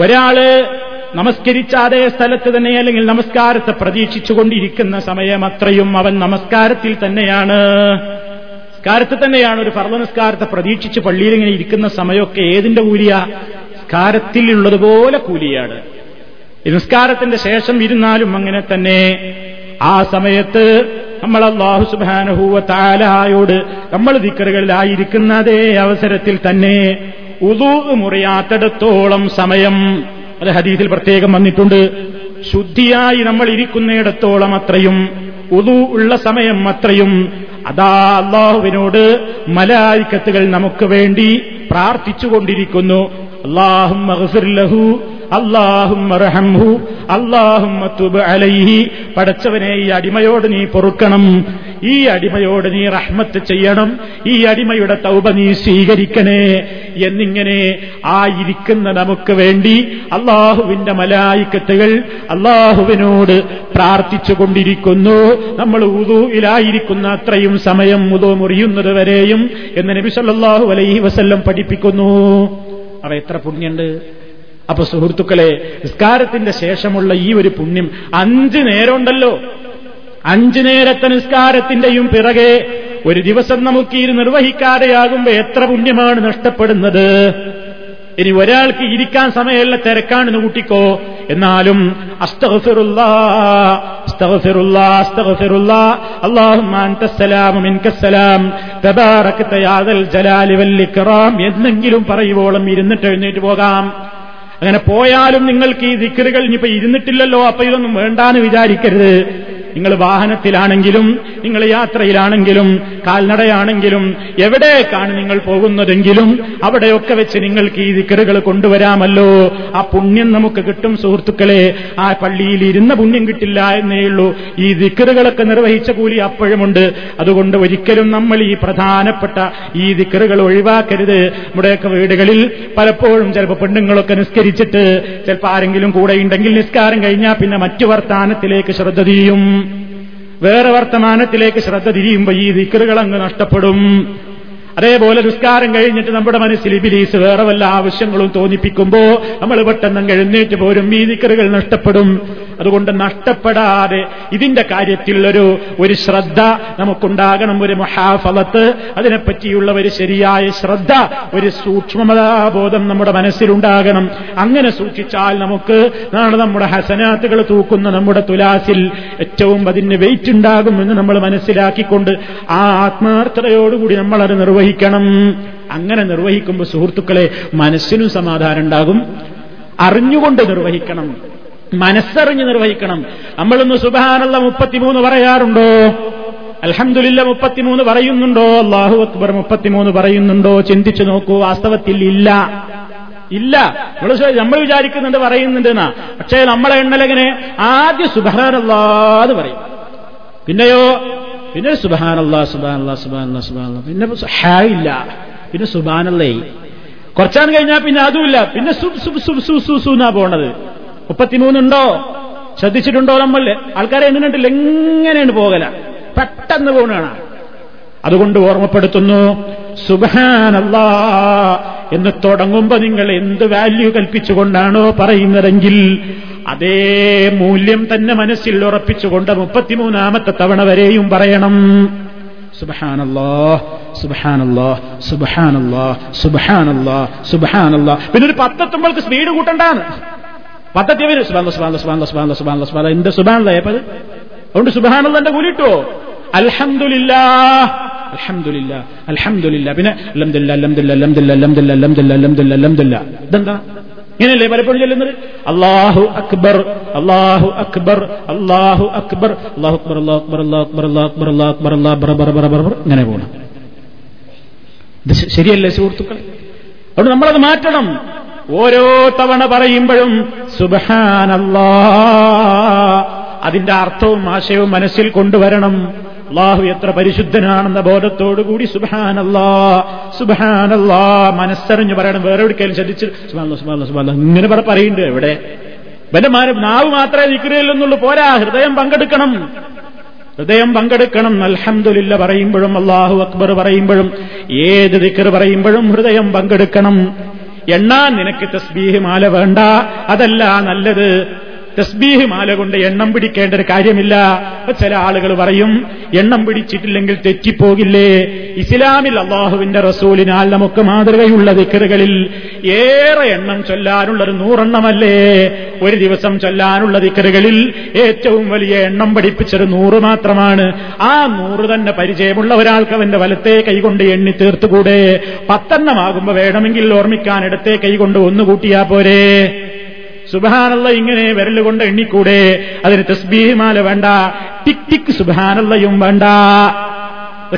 [SPEAKER 1] ഒരാൾ നമസ്കരിച്ച അതേ സ്ഥലത്ത് തന്നെ അല്ലെങ്കിൽ നമസ്കാരത്തെ പ്രതീക്ഷിച്ചുകൊണ്ടിരിക്കുന്ന സമയം അത്രയും അവൻ നമസ്കാരത്തിൽ തന്നെയാണ്. സ്കാരത്തിൽ തന്നെയാണ് ഒരു ഫർദ നിസ്കാരത്തെ പ്രതീക്ഷിച്ച് പള്ളിയിൽ ഇങ്ങനെ ഇരിക്കുന്ന സമയമൊക്കെ ഏതിന്റെ കൂലിയ? സ്കാരത്തിലുള്ളതുപോലെ കൂലിയാണ്. നിസ്കാരത്തിന്റെ ശേഷം ഇരുന്നാലും അങ്ങനെ തന്നെ ആ സമയത്ത് നമ്മൾ അള്ളാഹു സുബാനഹൂവ താലായോട് നമ്മൾ ദിക്കറുകളിലായിരിക്കുന്ന അതേ അവസരത്തിൽ തന്നെ ഉദൂ മുറിയാത്തിടത്തോളം സമയം. അത് ഹദീസിൽ പ്രത്യേകം വന്നിട്ടുണ്ട്. ശുദ്ധിയായി നമ്മൾ ഇരിക്കുന്നിടത്തോളം അത്രയും. ഉദു ഉള്ള സമയം അത്രയും. അതാ അള്ളാഹുവിനോട് മലായിക്കത്തുകൾ നമുക്ക് വേണ്ടി പ്രാർത്ഥിച്ചുകൊണ്ടിരിക്കുന്നു. അള്ളാഹും അള്ളാഹും അലൈഹി. പടച്ചവനെ ഈ അടിമയോട് നീ പൊറുക്കണം. ഈ അടിമയോട് നീ റഹ്മത്ത് ചെയ്യണം. ഈ അടിമയുടെ തൗബ നീ സ്വീകരിക്കണേ. എന്നിങ്ങനെ ആ ഇരിക്കുന്ന നമുക്ക് വേണ്ടി അള്ളാഹുവിന്റെ മലായിക്കത്തുകൾ അള്ളാഹുവിനോട് പ്രാർത്ഥിച്ചു കൊണ്ടിരിക്കുന്നു. നമ്മൾ ഉദൂയിലായിരിക്കുന്ന അത്രയും സമയം ഉദോ മുറിയുന്നത് വരെയും എന്ന് നബി സല്ലല്ലാഹു അലൈഹി വസല്ലം പഠിപ്പിക്കുന്നു. അവ എത്ര പുണ്യുണ്ട്. അപ്പൊ സുഹൃത്തുക്കളെ നിസ്കാരത്തിന്റെ ശേഷമുള്ള ഈ ഒരു പുണ്യം അഞ്ച് നേരമുണ്ടല്ലോ. അഞ്ചു നേരത്തെ നിസ്കാരത്തിന്റെയും പിറകെ ഒരു ദിവസം നമുക്ക് ഇത് നിർവഹിക്കാതെയാകുമ്പോ എത്ര പുണ്യമാണ് നഷ്ടപ്പെടുന്നത്. ഇനി ഒരാൾക്ക് ഇരിക്കാൻ സമയമല്ല തിരക്കാണെന്ന് കൂട്ടിക്കോ. എന്നാലും എന്നെങ്കിലും പറയുവോളം ഇരുന്നിട്ട് എഴുന്നേറ്റ് പോകാം. അങ്ങനെ പോയാലും നിങ്ങൾക്ക് ഈ ദിക്കറുകൾ ഇനിയിപ്പോ ഇരുന്നിട്ടില്ലല്ലോ അപ്പൊ ഇതൊന്നും വേണ്ടാന്ന് വിചാരിക്കരുത്. നിങ്ങൾ വാഹനത്തിലാണെങ്കിലും നിങ്ങൾ യാത്രയിലാണെങ്കിലും കാൽനടയാണെങ്കിലും എവിടേക്കാണ് നിങ്ങൾ പോകുന്നതെങ്കിലും അവിടെയൊക്കെ വെച്ച് നിങ്ങൾക്ക് ഈ ദിക്കറുകൾ കൊണ്ടുവരാമല്ലോ. ആ പുണ്യം നമുക്ക് കിട്ടും സുഹൃത്തുക്കളെ. ആ പള്ളിയിൽ ഇരുന്ന പുണ്യം കിട്ടില്ല എന്നേ ഉള്ളൂ. ഈ ദിക്കറുകളൊക്കെ നിർവഹിച്ച കൂലി അപ്പോഴുമുണ്ട്. അതുകൊണ്ട് ഒരിക്കലും നമ്മൾ ഈ പ്രധാനപ്പെട്ട ഈ ദിക്കറുകൾ ഒഴിവാക്കരുത്. നമ്മുടെയൊക്കെ വീടുകളിൽ പലപ്പോഴും ചിലപ്പോൾ പെണ്ണുങ്ങളൊക്കെ നിസ്കരിച്ചിട്ട് ചിലപ്പോൾ ആരെങ്കിലും കൂടെ ഉണ്ടെങ്കിൽ നിസ്കാരം കഴിഞ്ഞാൽ പിന്നെ മറ്റു വർത്താനത്തിലേക്ക് ശ്രദ്ധ തിരിയും. വേറെ വർത്തമാനത്തിലേക്ക് ശ്രദ്ധ തിരിയുമ്പോൾ ഈ ദിക്കറുകൾ അങ്ങ് നഷ്ടപ്പെടും. അതേപോലെ നിസ്കാരം കഴിഞ്ഞിട്ട് നമ്മുടെ മനസ്സിൽ ഇബിലീസ് വേറെ വല്ല ആവശ്യങ്ങളും തോന്നിപ്പിക്കുമ്പോൾ നമ്മൾ പെട്ടെന്ന് എഴുന്നേറ്റ് പോരും. ഈ ദിക്കറുകൾ നഷ്ടപ്പെടും. അതുകൊണ്ട് നഷ്ടപ്പെടാതെ ഇതിന്റെ കാര്യത്തിൽ ഒരു ഒരു ശ്രദ്ധ നമുക്കുണ്ടാകണം ഒരു മഹാഫലത്ത്. അതിനെപ്പറ്റിയുള്ള ഒരു ശരിയായ ശ്രദ്ധ ഒരു സൂക്ഷ്മതാബോധം നമ്മുടെ മനസ്സിലുണ്ടാകണം. അങ്ങനെ സൂക്ഷിച്ചാൽ നമുക്ക് നാളെ നമ്മുടെ ഹസനാത്തുകൾ തൂക്കുന്ന നമ്മുടെ തുലാസിൽ ഏറ്റവും അതിന് വെയിറ്റ് ഉണ്ടാകും എന്ന് നമ്മൾ മനസ്സിലാക്കിക്കൊണ്ട് ആ ആത്മാർത്ഥതയോടുകൂടി നമ്മളത് നിർവഹിക്കണം. അങ്ങനെ നിർവഹിക്കുമ്പോൾ സുഹൃത്തുക്കളെ മനസ്സിനും സമാധാനം ഉണ്ടാകും. അറിഞ്ഞുകൊണ്ട് നിർവഹിക്കണം. മനസ്സറിഞ്ഞ് നിർവഹിക്കണം നമ്മളൊന്ന് സുബാനുള്ള മുപ്പത്തിമൂന്ന് പറയാറുണ്ടോ അലഹമില്ല മുപ്പത്തിമൂന്ന് പറയുന്നുണ്ടോ അള്ളാഹു അക്ബർ മുപ്പത്തിമൂന്ന് പറയുന്നുണ്ടോ ചിന്തിച്ചു നോക്കൂ വാസ്തവത്തിൽ ഇല്ല ഇല്ല നമ്മൾ വിചാരിക്കുന്നുണ്ട് പറയുന്നുണ്ട് എന്നാ പക്ഷേ നമ്മളെ എണ്ണലെങ്ങനെ ആദ്യം സുബാനല്ലാന്ന് പറയും പിന്നെയോ പിന്നെ സുബാനല്ലാ സുബാനല്ലാ സുബാനല്ലാ സുബാനല്ലാ പിന്നെ ഹാ ഇല്ല പിന്നെ സുബാനല്ലേ കുറച്ചാണ് കഴിഞ്ഞാൽ പിന്നെ അതുമില്ല പിന്നെ സുബ് സുബ് സുബ് സു സു പോണത് മുപ്പത്തിമൂന്നുണ്ടോ? ശ്രദ്ധിച്ചിട്ടുണ്ടോ നമ്മൾ? ആൾക്കാരെ എങ്ങനെയുണ്ടല്ലോ എങ്ങനെയാണ് പോകല? പെട്ടെന്ന് പോകണ അതുകൊണ്ട് ഓർമ്മപ്പെടുത്തുന്നു സുബാനല്ലാ എന്ന് തുടങ്ങുമ്പോ നിങ്ങൾ എന്ത് വാല്യൂ കൽപ്പിച്ചുകൊണ്ടാണോ പറയുന്നതെങ്കിൽ അതേ മൂല്യം തന്നെ മനസ്സിൽ ഉറപ്പിച്ചുകൊണ്ട് മുപ്പത്തിമൂന്നാമത്തെ തവണ വരെയും പറയണം. സുബഹാനല്ലോ സുബഹാനല്ലോ സുബഹാനല്ലോ സുബഹാനല്ലോ സുബഹാനല്ലോ. പിന്നെ ഒരു പത്തെത്തുമ്പോൾക്ക് സ്പീഡ് കൂട്ടണ്ടാണ് പത്തത്തി വരും സുബാന സുബാന സുബാന സുബാന സുബാന സുബാന എന്റെ സുബാനല്ല ഏപ്പത് അതുകൊണ്ട് സുബാനുള്ള എന്റെ കൂലിട്ടോ അൽഹംദുലില്ലാ അലഹമില്ല അലഹമില്ല പിന്നെ അലംദില്ല അലംദില്ല അലംദില്ല അലംദില്ല അലംദില്ല അലംദില്ല അലംദില്ല ഇതെന്താ ഇങ്ങനെയല്ലേ പലപ്പോഴും ചെല്ലുന്നത് അള്ളാഹു അക്ബർ അള്ളാഹു അക്ബർ അള്ളാഹു അക്ബർ അള്ളാഹു അക്ബർ അള്ളാഹു അക്ബർ അള്ളാഹു അക്ബർ അള്ളാഹു അക്ബർ അള്ളാഹു അക്ബർ അള്ളാഹ് ബറ ബറ ബറ ബറ ഇങ്ങനെ പോകണം ശരിയല്ലേ സുഹൃത്തുക്കളെ അതുകൊണ്ട് നമ്മളത് മാറ്റണം ഓരോ തവണ പറയുമ്പോഴും സുബഹാനല്ലാ. അതിന്റെ അർത്ഥവും ആശയവും മനസ്സിൽ കൊണ്ടുവരണം. അള്ളാഹു എത്ര പരിശുദ്ധനാണെന്ന ബോധത്തോടുകൂടി സുബാനല്ലാ സുബാനല്ലാ മനസ്സറിഞ്ഞ് പറയണം. വേറെ എവിടേക്കാലും ശ്രദ്ധിച്ച് ഇങ്ങനെ പറ പറയുന്നുണ്ട് എവിടെ? ബലമാരും നാവ് മാത്രമേ വിക്രിയല്ലെന്നുള്ളൂ. പോരാ ഹൃദയം പങ്കെടുക്കണം. ഹൃദയം പങ്കെടുക്കണം. അൽഹംദുലില്ല പറയുമ്പോഴും അള്ളാഹു അക്ബർ പറയുമ്പോഴും ഏത് ദിക്കർ പറയുമ്പോഴും ഹൃദയം പങ്കെടുക്കണം. എണ്ണാൻ നിനക്ക് തസ്ബീഹ് മാല വേണ്ട? അതല്ല നല്ലത്. തസ്ബീഹ് മാല കൊണ്ട് എണ്ണം പിടിക്കേണ്ട ഒരു കാര്യമില്ല. ചില ആളുകൾ പറയും എണ്ണം പിടിച്ചിട്ടില്ലെങ്കിൽ തെറ്റിപ്പോകില്ലേ? ഇസ്ലാമിൽ അള്ളാഹുവിന്റെ റസൂലിനാൽ നമുക്ക് മാതൃകയുള്ള ദിക്കറുകളിൽ ഏറെ എണ്ണം ചൊല്ലാനുള്ള ഒരു നൂറെണ്ണമല്ലേ? ഒരു ദിവസം ചൊല്ലാനുള്ള ദിക്കറുകളിൽ ഏറ്റവും വലിയ എണ്ണം പഠിപ്പിച്ചൊരു നൂറ് മാത്രമാണ്. ആ നൂറ് തന്നെ പരിചയമുള്ള ഒരാൾക്ക് അവന്റെ വലത്തെ കൈകൊണ്ട് എണ്ണി തീർത്തുകൂടെ? പത്തെണ്ണമാകുമ്പോ വേണമെങ്കിൽ ഓർമ്മിക്കാൻ ഇടത്തെ കൈകൊണ്ട് ഒന്ന് കൂട്ടിയാ പോരെ? സുബാനല്ല ഇങ്ങനെ വിരലുകൊണ്ട് എണ്ണിക്കൂടെ? അതിന് തസ്ബീഹിമാല വേണ്ട. ടിക് ടിക് സുബാനല്ലയും വേണ്ട.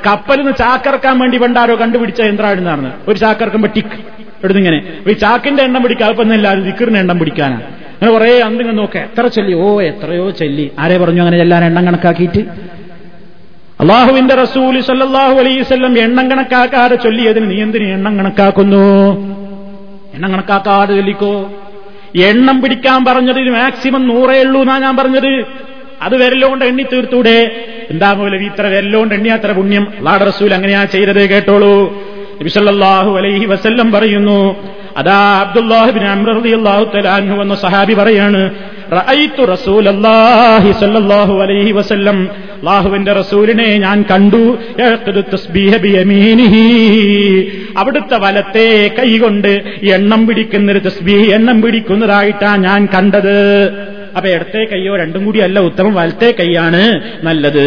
[SPEAKER 1] കപ്പലിൽ നിന്ന് ചാക്കറക്കാൻ വേണ്ടി പണ്ടാരോ കണ്ടുപിടിച്ച യന്ത്രമാണെന്നാണ് ഒരു ചാക്കറക്കുമ്പോ ടിക് എടുത്തിങ്ങനെ ഈ ചാക്കിന്റെ എണ്ണം പിടിക്കാൻ ഇപ്പം എല്ലാവരും ദിക്കറിന്റെ എണ്ണം പിടിക്കാനാണ് അങ്ങനെ കുറെ അന്തിങ്ങ് നോക്കെ. എത്ര ചൊല്ലി? ഓ എത്രയോ ചൊല്ലി. ആരെ പറഞ്ഞു അങ്ങനെ ചെല്ലാൻ എണ്ണം കണക്കാക്കിയിട്ട്? അള്ളാഹുവിന്റെ റസൂൽ സല്ലാഹു അലൈവല്ലം എണ്ണം കണക്കാക്കാതെ ചൊല്ലിയതിന് നീ എന്തിന് എണ്ണം കണക്കാക്കുന്നു? എണ്ണം കണക്കാക്കാതെ ചൊല്ലിക്കോ? എണ്ണം പിടിക്കാൻ പറഞ്ഞതിൽ മാക്സിമം നൂറേ ഉള്ളൂ എന്നാ ഞാൻ പറഞ്ഞത്. അത് വിരലുകൊണ്ട് എണ്ണി തീർത്തൂടെ? എന്താ പോലെ ഇത്ര വിരലുകൊണ്ട് എണ്ണി അത്ര പുണ്യം? അള്ളാഹ് റസൂൽ അങ്ങനെയാ ചെയ്തത് കേട്ടോളൂ. നബിസല്ലാഹു അലൈഹി വസല്ലം പറയുന്നു അതാ അബ്ദുല്ലാഹിബിൻ അമ്രഹു തലാൻഹു എന്ന സഹാബി പറയാണ് സ്വല്ലല്ലാഹു അലൈഹി വസല്ലം അല്ലാഹുവിന്റെ റസൂലിനെ ഞാൻ കണ്ടു. അവിടുത്തെ വലത്തെ കൈകൊണ്ട് എണ്ണം പിടിക്കുന്ന ഒരു തസ്ബീഹ് എണ്ണം പിടിക്കുന്നതായിട്ടാ ഞാൻ കണ്ടത്. അപ്പൊ ഇടത്തെ കൈയോ രണ്ടും കൂടിയല്ല ഉത്തമം വലത്തെ കൈയാണ് നല്ലത്.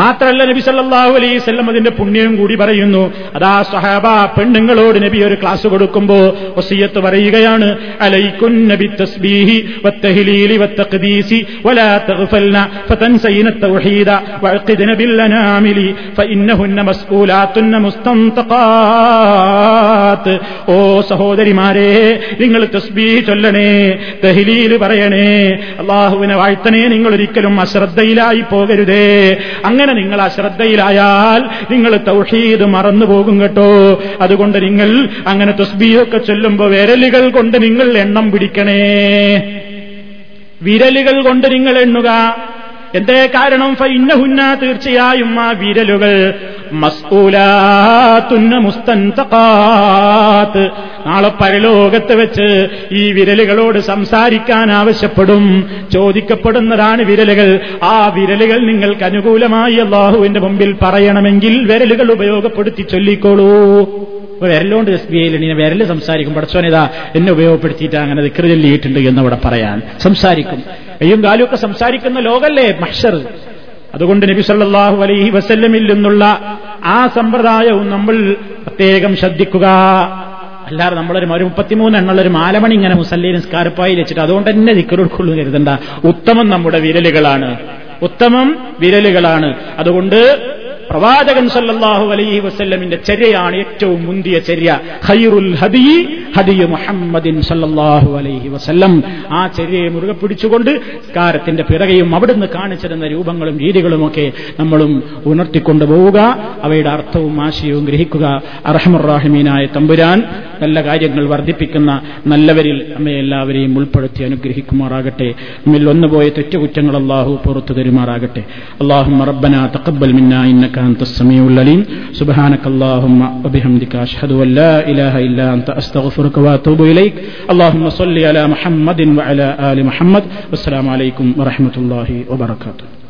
[SPEAKER 1] മാത്രല്ല നബി സല്ലാഹു അലൈഹി സ്വല്ലം അതിന്റെ പുണ്യവും കൂടി പറയുന്നു അതാ സഹാബ പെണ്ണുങ്ങളോട് നബി ഒരു ക്ലാസ് കൊടുക്കുമ്പോ വസിയത്ത് പറയുകയാണ് അലൈക്കുൻ നബി തസ്ബീഹി വത്തഹ്ലീലി വത്തഖ്ദീസി വലാ തഗ്ഫൽന ഫതൻസൈന التوحيد وعقدن بالانامل فانهن مسؤولاتن مستنطقات ഓ സഹോദരിമാരെ നിങ്ങൾ തസ്ബീഹ് ചൊല്ലണേ തഹ്ലീൽ പറയണേ അള്ളാഹുവിനെ വാഴ്ത്തണേ നിങ്ങൾ ഒരിക്കലും അശ്രദ്ധയിലായി പോകരുതേ അങ്ങനെ നിങ്ങൾ അശ്രദ്ധയിലായാൽ നിങ്ങൾ തൗഹീദ് മറന്നു പോകും കേട്ടോ. അതുകൊണ്ട് നിങ്ങൾ അങ്ങനെ തസ്ബീയൊക്കെ ചൊല്ലുമ്പോ വിരലുകൾ കൊണ്ട് നിങ്ങൾ എണ്ണം പിടിക്കണേ. വിരലുകൾ കൊണ്ട് നിങ്ങൾ എണ്ണുക. എന്തേ കാരണം? ഫൈന്നഹുന്ന തീർച്ചയായും ആ വിരലുകൾ മുസ്തന്തകാത്ത് നാളെ പരലോകത്ത് വെച്ച് ഈ വിരലുകളോട് സംസാരിക്കാൻ ആവശ്യപ്പെടും. ചോദിക്കപ്പെടുന്നതാണ് വിരലുകൾ. ആ വിരലുകൾ നിങ്ങൾക്ക് അനുകൂലമായി അള്ളാഹുവിന്റെ മുമ്പിൽ പറയണമെങ്കിൽ വിരലുകൾ ഉപയോഗപ്പെടുത്തി ചൊല്ലിക്കോളൂ. ഇപ്പൊ വിരലോണ്ട് എസ് ബി ഐയിൽ വിരൽ സംസാരിക്കും പടച്ചോനിതാ എന്നെ ഉപയോഗപ്പെടുത്തിയിട്ട് അങ്ങനെ ദിക്റ് ചൊല്ലിയിട്ടുണ്ട് എന്ന് ഇവിടെ പറയാൻ. സംസാരിക്കും. കയ്യും കാലും ഒക്കെ സംസാരിക്കുന്ന ലോകല്ലേ? മഷർ അതുകൊണ്ട് നബി സല്ലാഹു അലൈഹി വസല്ലമിൽ നിന്നുള്ള ആ സമ്പ്രദായവും നമ്മൾ പ്രത്യേകം ശ്രദ്ധിക്കുക. അല്ലാതെ നമ്മളൊരു ഒരു മുപ്പത്തിമൂന്ന് എണ്ണുള്ള ഒരു മാലമണി ഇങ്ങനെ മുസല്ലി നിസ്കാരപ്പായി വെച്ചിട്ട് അതുകൊണ്ട് തന്നെ ദിക്കറെടുക്കുള്ളൂ കരുതണ്ട. ഉത്തമം നമ്മുടെ വിരലുകളാണ്. ഉത്തമം വിരലുകളാണ്. അതുകൊണ്ട് പ്രവാചകൻ സല്ലാഹു അലൈഹി വസ്ല്ലമിന്റെ ചര്യയാണ് ഏറ്റവും മുന്തിയ ചര്യ. ഹൈറുൽ ഹദി ഹദിയ മുഹമ്മദിൻ സല്ലാഹു അലൈഹി വസല്ലം. ആ ചര്യയെ മുറുകെ പിടിച്ചുകൊണ്ട് കാരത്തിന്റെ പിറകെയും അവിടുന്ന് കാണിച്ചിരുന്ന രൂപങ്ങളും രീതികളുമൊക്കെ നമ്മളും ഉണർത്തിക്കൊണ്ടു പോവുക. അവയുടെ അർത്ഥവും ആശയവും ഗ്രഹിക്കുക. അർഹമുറാഹിമീനായ തമ്പുരാൻ നല്ല കാര്യങ്ങൾ വർദ്ധിപ്പിക്കുന്ന നല്ലവരിൽ നമ്മെ എല്ലാവരെയും ഉൾപ്പെടുത്തി അനുഗ്രഹിക്കുമാറാകട്ടെ. നമ്മിൽ ഒന്നുപോയ തെറ്റുകുറ്റങ്ങൾ അള്ളാഹു പുറത്തു തരുമാറാകട്ടെ. അള്ളാഹു റബ്ബന തക്കബൽ മിന്ന إنك أنت السميع العليم. سبحانك اللهم وبحمدك أشهد أن لا إله إلا أنت أستغفرك وأتوب إليك. اللهم صل على محمد وعلى آل محمد. والسلام عليكم ورحمة الله وبركاته.